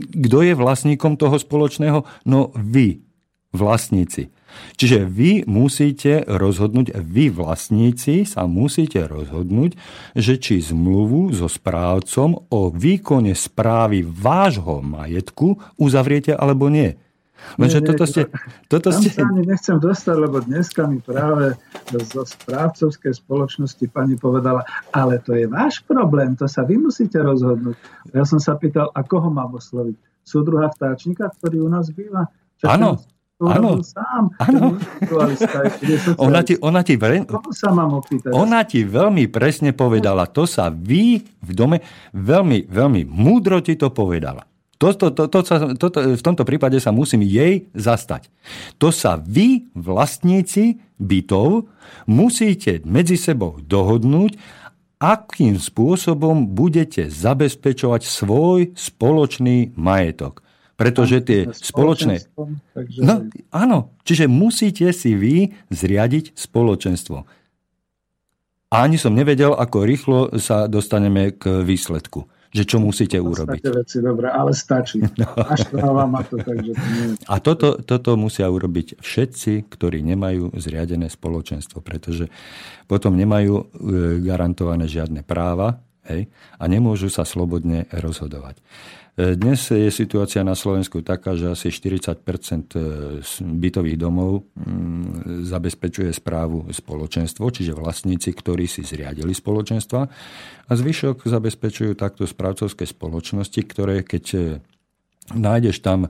kto je vlastníkom toho spoločného? No vy, vlastníci. Čiže vy musíte rozhodnúť, vy vlastníci sa musíte rozhodnúť, že či zmluvu so správcom o výkone správy vášho majetku uzavriete alebo nie. Lenže toto ste... Toto tam ste... sa ani nechcem dostať, lebo dneska mi práve zo správcovskej spoločnosti pani povedala, ale to je váš problém, to sa vy musíte rozhodnúť. Ja som sa pýtal, a koho mám osloviť? Súdruha vtáčnika, ktorý u nás býva? Áno, Áno, sám. Áno. Ona ti, ona, ti veľmi, sa mám opýtať? ona ti veľmi presne povedala. To sa vy v dome veľmi, veľmi múdro ti to povedala. To, to, to, to, to, to, v tomto prípade sa musím jej zastať. To sa vy, vlastníci bytov, musíte medzi sebou dohodnúť, akým spôsobom budete zabezpečovať svoj spoločný majetok. Pretože tie spoločné... No, áno, čiže musíte si vy zriadiť spoločenstvo. A ani som nevedel, ako rýchlo sa dostaneme k výsledku. Že čo musíte urobiť. Veci, dobre, ale stačí. No. ma to, takže to nie... A toto, toto musia urobiť všetci, ktorí nemajú zriadené spoločenstvo, pretože potom nemajú e, garantované žiadne práva hej, a nemôžu sa slobodne rozhodovať. Dnes je situácia na Slovensku taká, že asi 40 e, bytových domov mm, zabezpečuje správu spoločenstvo, čiže vlastníci, ktorí si zriadili spoločenstva. A zvyšok zabezpečujú takto správcovské spoločnosti, ktoré keď e, nájdeš tam e,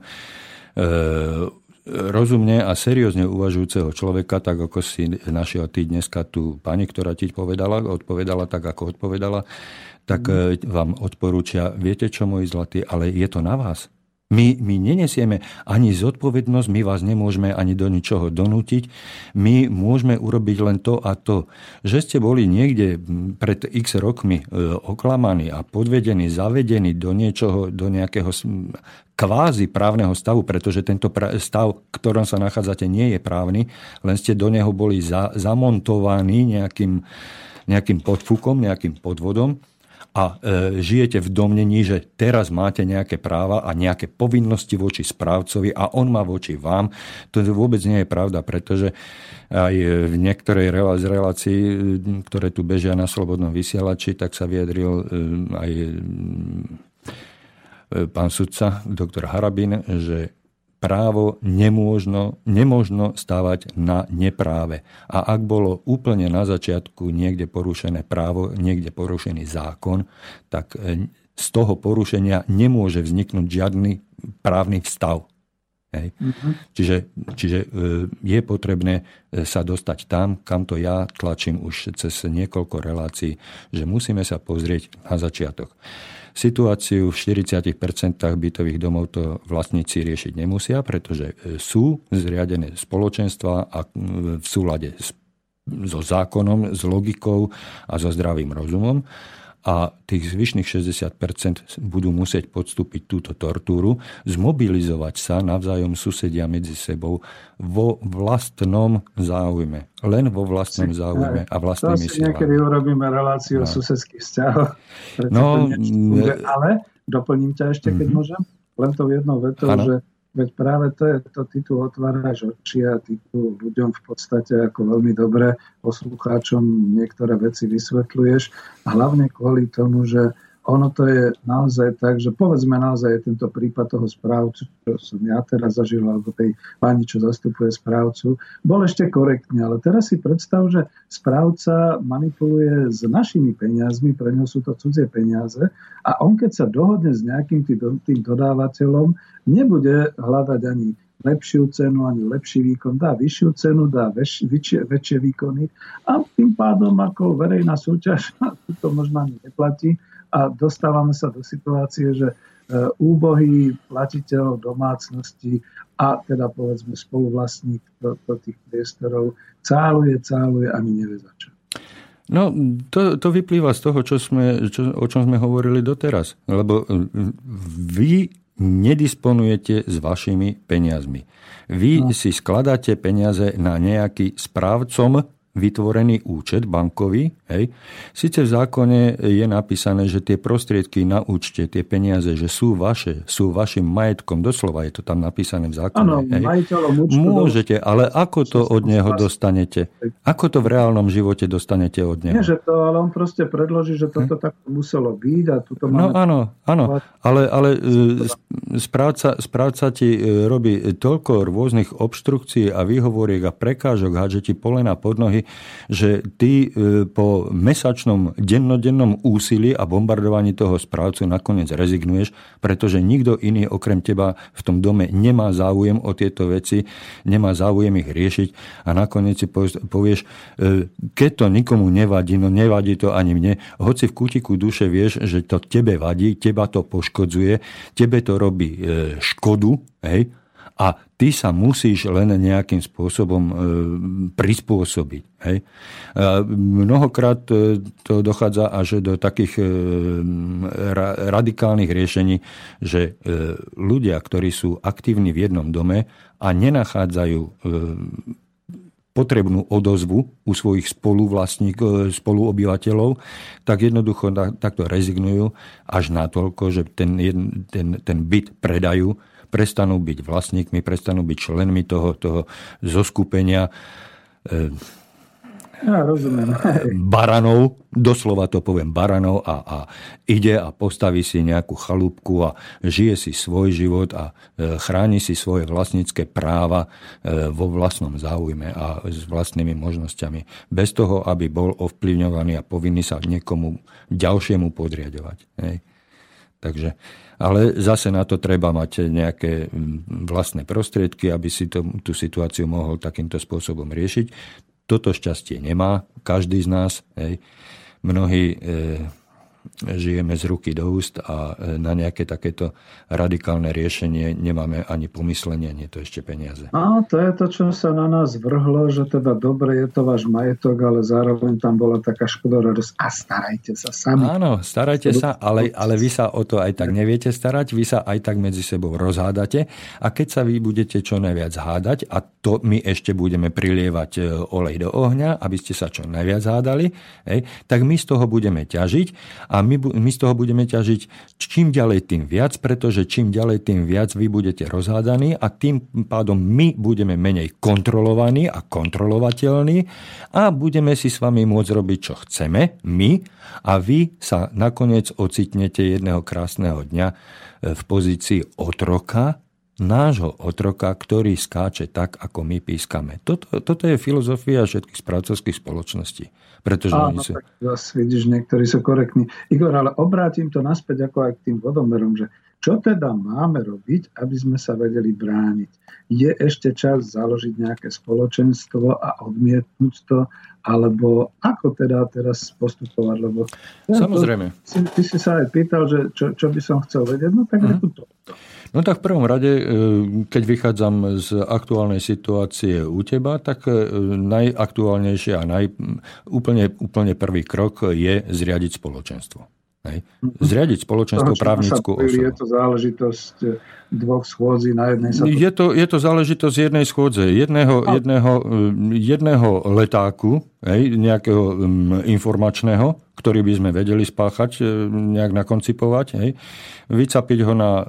rozumne a seriózne uvažujúceho človeka, tak ako si našiel ty dneska tú pani, ktorá ti povedala, odpovedala tak, ako odpovedala, tak e, vám odporúčia, viete čo, môj zlatý, ale je to na vás. My, my nenesieme ani zodpovednosť, my vás nemôžeme ani do ničoho donútiť. My môžeme urobiť len to a to. Že ste boli niekde pred x rokmi e, oklamaní a podvedení, zavedení do niečoho, do nejakého kvázi právneho stavu, pretože tento stav, v ktorom sa nachádzate, nie je právny, len ste do neho boli za, zamontovaní nejakým, nejakým podfúkom, nejakým podvodom a e, žijete v domnení, že teraz máte nejaké práva a nejaké povinnosti voči správcovi a on má voči vám, to vôbec nie je pravda, pretože aj v niektorej z relácií, ktoré tu bežia na slobodnom vysielači, tak sa vyjadril e, aj e, pán sudca, doktor Harabin, že právo nemôžno, nemôžno stávať na nepráve. A ak bolo úplne na začiatku niekde porušené právo, niekde porušený zákon, tak e, z toho porušenia nemôže vzniknúť žiadny právny stav. Hej. Mm-hmm. Čiže, čiže e, je potrebné e, sa dostať tam, kam to ja tlačím už cez niekoľko relácií, že musíme sa pozrieť na začiatok. Situáciu v 40% bytových domov to vlastníci riešiť nemusia, pretože e, sú zriadené spoločenstva a v súlade so zákonom, s logikou a so zdravým rozumom a tých zvyšných 60% budú musieť podstúpiť túto tortúru, zmobilizovať sa navzájom susedia medzi sebou vo vlastnom záujme. Len vo vlastnom záujme a vlastnými silami. niekedy urobíme reláciu no. o susedských vzťahoch. No, ale doplním ťa ešte, keď mm-hmm. môžem, len to jednou vetou, že veď práve to je to, ty tu otváraš oči a ty tu ľuďom v podstate ako veľmi dobre poslucháčom niektoré veci vysvetľuješ. A hlavne kvôli tomu, že ono to je naozaj tak, že povedzme naozaj tento prípad toho správcu, čo som ja teraz zažil, alebo tej pani, čo zastupuje správcu, bol ešte korektný, ale teraz si predstav, že správca manipuluje s našimi peniazmi, pre ňo sú to cudzie peniaze a on keď sa dohodne s nejakým tým dodávateľom, nebude hľadať ani lepšiu cenu, ani lepší výkon, dá vyššiu cenu, dá väč, väčšie, väčšie výkony a tým pádom ako verejná súťaž to možno ani neplatí a dostávame sa do situácie, že e, úbohý platiteľ domácnosti a teda povedzme spoluvlastník do, do tých priestorov cáluje, cáluje, ani nevie za čo. No, to, to vyplýva z toho, čo sme, čo, o čom sme hovorili doteraz. Lebo vy nedisponujete s vašimi peniazmi. Vy no. si skladáte peniaze na nejaký správcom vytvorený účet bankový. Hej. Sice v zákone je napísané, že tie prostriedky na účte, tie peniaze, že sú vaše, sú vašim majetkom, doslova je to tam napísané v zákone. Áno, majiteľom účtu. Môžete, ale ako to od neho dostanete? Ako to v reálnom živote dostanete od neho? Nie, že to, ale on proste predloží, že toto tak muselo byť a tuto No áno, áno, ale, ale e, správca, správca ti e, robí toľko rôznych obštrukcií a výhovoriek a prekážok, hádže ti polena pod nohy, že ty e, po mesačnom dennodennom úsilí a bombardovaní toho správcu nakoniec rezignuješ, pretože nikto iný okrem teba v tom dome nemá záujem o tieto veci, nemá záujem ich riešiť a nakoniec si povieš, e, keď to nikomu nevadí, no nevadí to ani mne, hoci v kútiku duše vieš, že to tebe vadí, teba to poškodzuje, tebe to robí e, škodu, hej, a ty sa musíš len nejakým spôsobom e, prispôsobiť. Hej. A mnohokrát e, to dochádza až do takých e, radikálnych riešení, že ľudia, ktorí sú aktívni v jednom dome a nenachádzajú potrebnú odozvu u svojich spoluvlastníkov, spoluobyvateľov, tak jednoducho takto rezignujú až natoľko, že ten, ten, ten byt predajú prestanú byť vlastníkmi, prestanú byť členmi toho, toho zoskupenia e, ja, rozumiem. baranov, doslova to poviem, baranov a, a ide a postaví si nejakú chalúbku a žije si svoj život a e, chráni si svoje vlastnícke práva vo vlastnom záujme a s vlastnými možnosťami. Bez toho, aby bol ovplyvňovaný a povinný sa niekomu ďalšiemu podriadovať. Hej. Takže ale zase na to treba mať nejaké mm, vlastné prostriedky, aby si to, tú situáciu mohol takýmto spôsobom riešiť. Toto šťastie nemá každý z nás. Hej. Mnohí e, žijeme z ruky do úst a e, na nejaké takéto radikálne riešenie nemáme ani pomyslenie, nie to ešte peniaze. A to je to, čo sa na nás vrhlo, že teda dobre je to váš majetok, ale zároveň tam bola taká škodoradosť a starajte sa sami. Áno, starajte sa, ale, ale vy sa o to aj tak neviete starať, vy sa aj tak medzi sebou rozhádate a keď sa vy budete čo najviac hádať a to my ešte budeme prilievať e, olej do ohňa, aby ste sa čo najviac hádali, hej, tak my z toho budeme ťažiť a my, my z toho budeme ťažiť čím ďalej tým viac, pretože čím ďalej tým viac vy budete rozhádaní a tým pádom my budeme menej kontrolovaní a kontrolovateľní a budeme si s vami môcť robiť, čo chceme, my, a vy sa nakoniec ocitnete jedného krásneho dňa e, v pozícii otroka, nášho otroka, ktorý skáče tak, ako my pískame. Toto, toto je filozofia všetkých správcovských spoločností. Pretože Áno, sú... tak zase vidíš, niektorí sú korektní. Igor, ale obrátim to naspäť ako aj k tým vodomerom, že čo teda máme robiť, aby sme sa vedeli brániť? Je ešte čas založiť nejaké spoločenstvo a odmietnúť to, alebo ako teda teraz postupovať? Lebo Samozrejme. To, ty si sa aj pýtal, že čo, čo by som chcel vedieť, no tak uh-huh. to. No tak v prvom rade, e, keď vychádzam z aktuálnej situácie u teba, tak e, najaktuálnejšie a naj, úplne, úplne prvý krok je zriadiť spoločenstvo. Hej. Zriadiť spoločenstvo právnickú osobu. Je to záležitosť e, dvoch schôdzí na jednej sa... Je to, je to záležitosť jednej schôdze, jedného, jedného, jedného letáku, hej, nejakého um, informačného, ktorý by sme vedeli spáchať, e, nejak nakoncipovať, hej, vycapiť ho na e,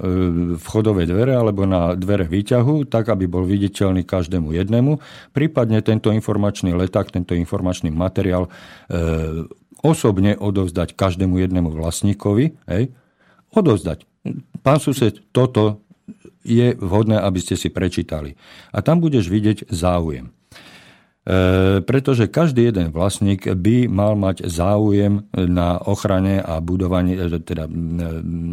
vchodové dvere alebo na dvere výťahu, tak, aby bol viditeľný každému jednému. Prípadne tento informačný leták, tento informačný materiál e, osobne odovzdať každému jednému vlastníkovi, hej, odovzdať. Pán sused, toto je vhodné, aby ste si prečítali. A tam budeš vidieť záujem. E, pretože každý jeden vlastník by mal mať záujem na ochrane a budovaní, e, teda e,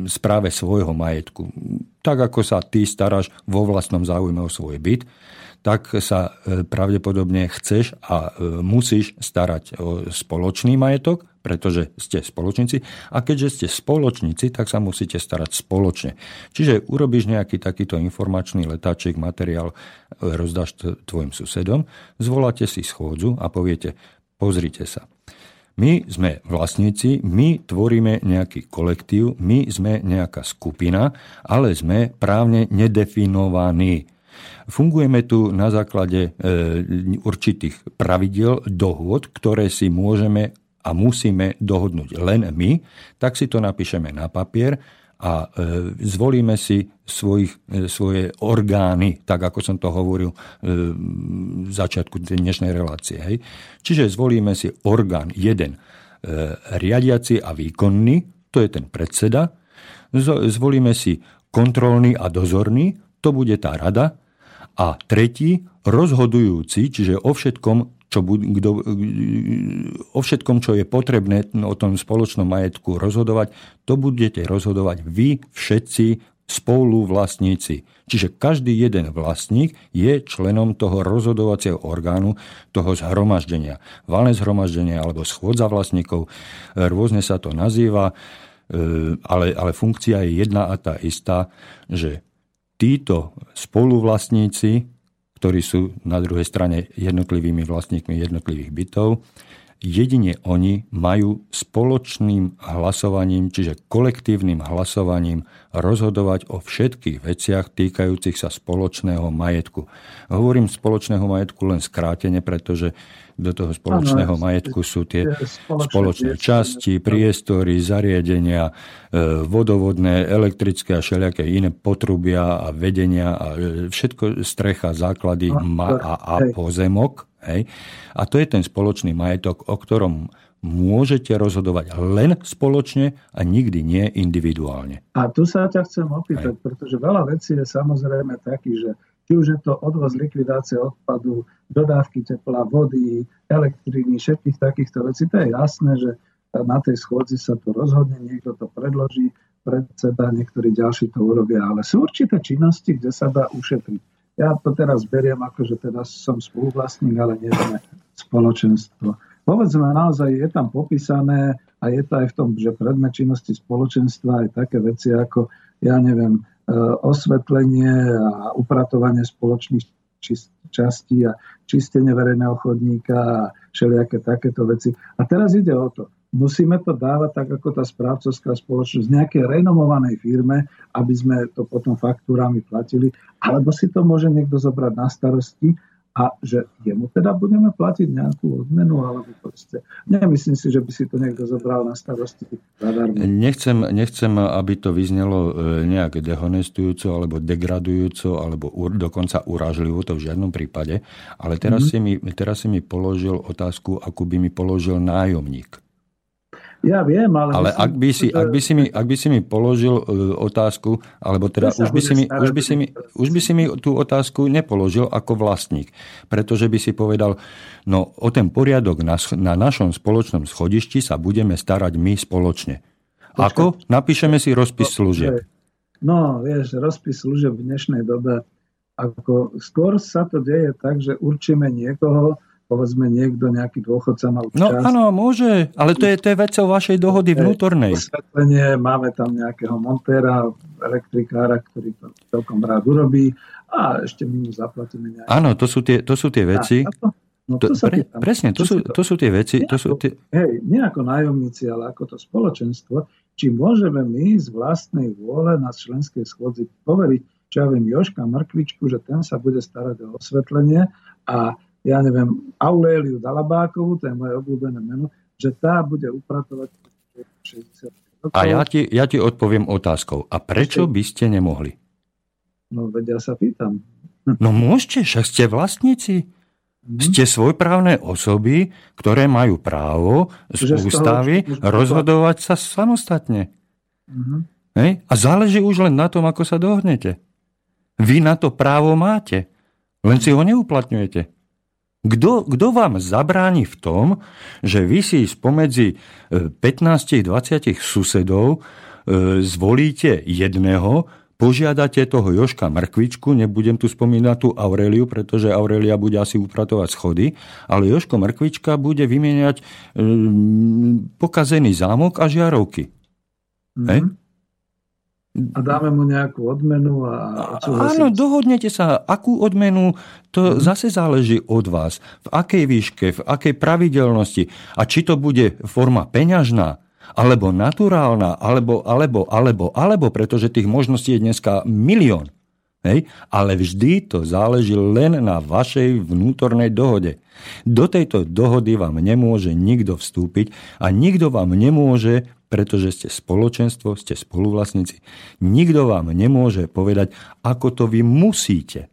správe svojho majetku. Tak ako sa ty staráš vo vlastnom záujme o svoj byt, tak sa pravdepodobne chceš a musíš starať o spoločný majetok pretože ste spoločníci a keďže ste spoločníci, tak sa musíte starať spoločne. Čiže urobíš nejaký takýto informačný letáček, materiál, rozdáš tvojim susedom, zvoláte si schôdzu a poviete, pozrite sa. My sme vlastníci, my tvoríme nejaký kolektív, my sme nejaká skupina, ale sme právne nedefinovaní. Fungujeme tu na základe e, určitých pravidel, dohôd, ktoré si môžeme a musíme dohodnúť len my, tak si to napíšeme na papier a e, zvolíme si svojich, e, svoje orgány, tak ako som to hovoril v začiatku dnešnej relácie. Hej. Čiže zvolíme si orgán jeden, riadiaci a výkonný, to je ten predseda. Zvolíme si kontrolný a dozorný, to bude tá rada. A tretí, rozhodujúci, čiže o všetkom čo, kdo, o všetkom, čo je potrebné o tom spoločnom majetku rozhodovať, to budete rozhodovať vy všetci spolu vlastníci. Čiže každý jeden vlastník je členom toho rozhodovacieho orgánu, toho zhromaždenia. Valné zhromaždenie alebo schôdza vlastníkov, rôzne sa to nazýva, e, ale, ale funkcia je jedna a tá istá, že títo spoluvlastníci ktorí sú na druhej strane jednotlivými vlastníkmi jednotlivých bytov. Jedine oni majú spoločným hlasovaním, čiže kolektívnym hlasovaním rozhodovať o všetkých veciach týkajúcich sa spoločného majetku. Hovorím spoločného majetku len skrátene, pretože do toho spoločného ano, majetku sú tie spoločné časti, priestory, zariadenia, e, vodovodné, elektrické a všelijaké iné potrubia a vedenia a e, všetko strecha, základy a, a, a pozemok. Hej. A to je ten spoločný majetok, o ktorom môžete rozhodovať len spoločne a nikdy nie individuálne. A tu sa ťa chcem opýtať, Hej. pretože veľa vecí je samozrejme taký, že či už je to odvoz, likvidácia odpadu, dodávky tepla, vody, elektriny, všetkých takýchto vecí. To je jasné, že na tej schôdzi sa to rozhodne, niekto to predloží, predseda, niektorí ďalší to urobia, ale sú určité činnosti, kde sa dá ušetriť. Ja to teraz beriem ako, že teda som spoluvlastník, ale nie sme spoločenstvo. Povedzme, naozaj je tam popísané a je to aj v tom, že predmet činnosti spoločenstva aj také veci ako, ja neviem, osvetlenie a upratovanie spoločných častí a čistenie verejného chodníka a všelijaké takéto veci. A teraz ide o to, musíme to dávať tak, ako tá správcovská spoločnosť nejakej renomovanej firme, aby sme to potom faktúrami platili, alebo si to môže niekto zobrať na starosti a že jemu teda budeme platiť nejakú odmenu, alebo proste. Nemyslím si, že by si to niekto zobral na starosti zadarmo. Nechcem, nechcem, aby to vyznelo e, nejak dehonestujúco, alebo degradujúco, alebo dokonca urážlivo, to v žiadnom prípade. Ale teraz, mm-hmm. si mi, teraz si mi položil otázku, akú by mi položil nájomník. Ja viem, ale... Ale myslím, ak, by si, ak, by si mi, ak by si mi položil uh, otázku, alebo teda už by, si mi, už, by si mi, už by si mi tú otázku nepoložil ako vlastník, pretože by si povedal, no o ten poriadok na, na našom spoločnom schodišti sa budeme starať my spoločne. Ako? Napíšeme si rozpis služieb. No, vieš, rozpis služieb v dnešnej dobe, ako skôr sa to deje tak, že určíme niekoho, povedzme niekto, nejaký dôchodca mal no, čas. No áno, môže, ale to je, to je vecou vašej dohody vnútornej. Osvetlenie, máme tam nejakého montéra, elektrikára, ktorý to celkom rád urobí a ešte my mu zaplatíme nejaké. Áno, to sú tie, to sú tie veci. No, to, to pre, presne, to, sú, to sú tie veci. to sú tie... Hej, nie ako nájomníci, ale ako to spoločenstvo, či môžeme my z vlastnej vôle na členskej schôdzi poveriť, čo ja viem, Joška Mrkvičku, že ten sa bude starať o osvetlenie a ja neviem, Auléliu Dalabákovú, to je moje obľúbené meno, že tá bude upratovať 60 rokov. A ja ti, ja ti odpoviem otázkou. A prečo by ste nemohli? No veď ja sa pýtam. No môžete, však ste vlastníci. Mm-hmm. Ste svojprávne osoby, ktoré majú právo z Že ústavy z toho, rozhodovať sa samostatne. Mm-hmm. Hej? A záleží už len na tom, ako sa dohnete. Vy na to právo máte, len si ho neuplatňujete. Kto, kto vám zabráni v tom, že vy si spomedzi 15-20 e, susedov e, zvolíte jedného, požiadate toho Joška Mrkvičku, nebudem tu spomínať tú Aureliu, pretože Aurelia bude asi upratovať schody, ale Joško Mrkvička bude vymieňať um, pokazený zámok a žiarovky. Mm-hmm. Hej? A dáme mu nejakú odmenu a... Áno, dohodnete sa, akú odmenu, to mm. zase záleží od vás. V akej výške, v akej pravidelnosti a či to bude forma peňažná, alebo naturálna, alebo, alebo, alebo, alebo, pretože tých možností je dneska milión. Hej? Ale vždy to záleží len na vašej vnútornej dohode. Do tejto dohody vám nemôže nikto vstúpiť a nikto vám nemôže, pretože ste spoločenstvo, ste spoluvlastníci, nikto vám nemôže povedať, ako to vy musíte.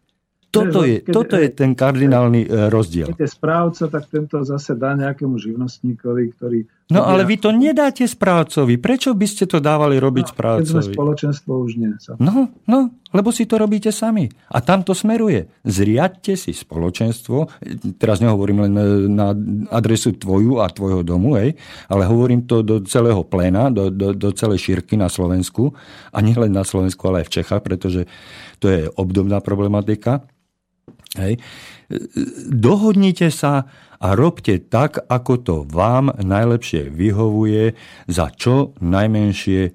Toto je, keď, toto je ten kardinálny e, rozdiel. Keď je správca, tak tento zase dá nejakému živnostníkovi, ktorý... No ale vy to nedáte správcovi. Prečo by ste to dávali robiť no, správcovi? Keď spoločenstvo už nie. Sa. No, no, lebo si to robíte sami. A tam to smeruje. Zriadte si spoločenstvo. Teraz nehovorím len na adresu tvoju a tvojho domu, hej, ale hovorím to do celého pléna, do, do, do celej šírky na Slovensku. A nie len na Slovensku, ale aj v Čechách, pretože to je obdobná problematika. Hej. Dohodnite sa a robte tak, ako to vám najlepšie vyhovuje za čo najmenšie e,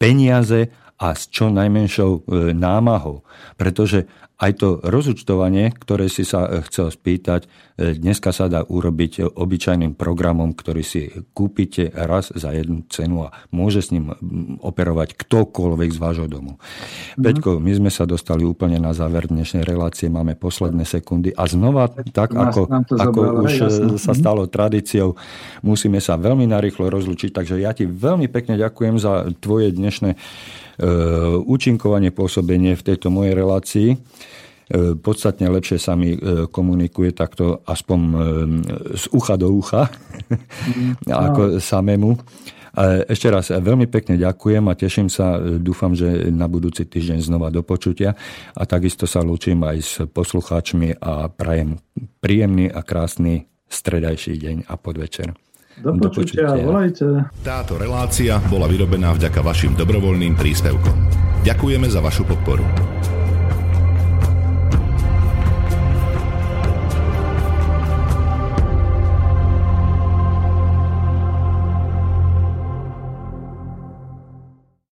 peniaze a s čo najmenšou e, námahou. Pretože aj to rozúčtovanie, ktoré si sa e, chcel spýtať, e, dneska sa dá urobiť obyčajným programom, ktorý si kúpite raz za jednu cenu a môže s ním operovať ktokoľvek z vášho domu. Mm-hmm. Peťko, my sme sa dostali úplne na záver dnešnej relácie, máme posledné sekundy a znova, tak ako, ako už sa mhm. stalo tradíciou, musíme sa veľmi narýchlo rozlučiť, takže ja ti veľmi pekne ďakujem za tvoje dnešné účinkovanie, pôsobenie v tejto mojej relácii. E, podstatne lepšie sa mi e, komunikuje takto aspoň e, z ucha do ucha, mm, ako no. samému. Ešte raz veľmi pekne ďakujem a teším sa, dúfam, že na budúci týždeň znova do počutia a takisto sa lúčim aj s poslucháčmi a prajem príjemný a krásny stredajší deň a podvečer. Do počutia, volajte. Táto relácia bola vyrobená vďaka vašim dobrovoľným príspevkom. Ďakujeme za vašu podporu.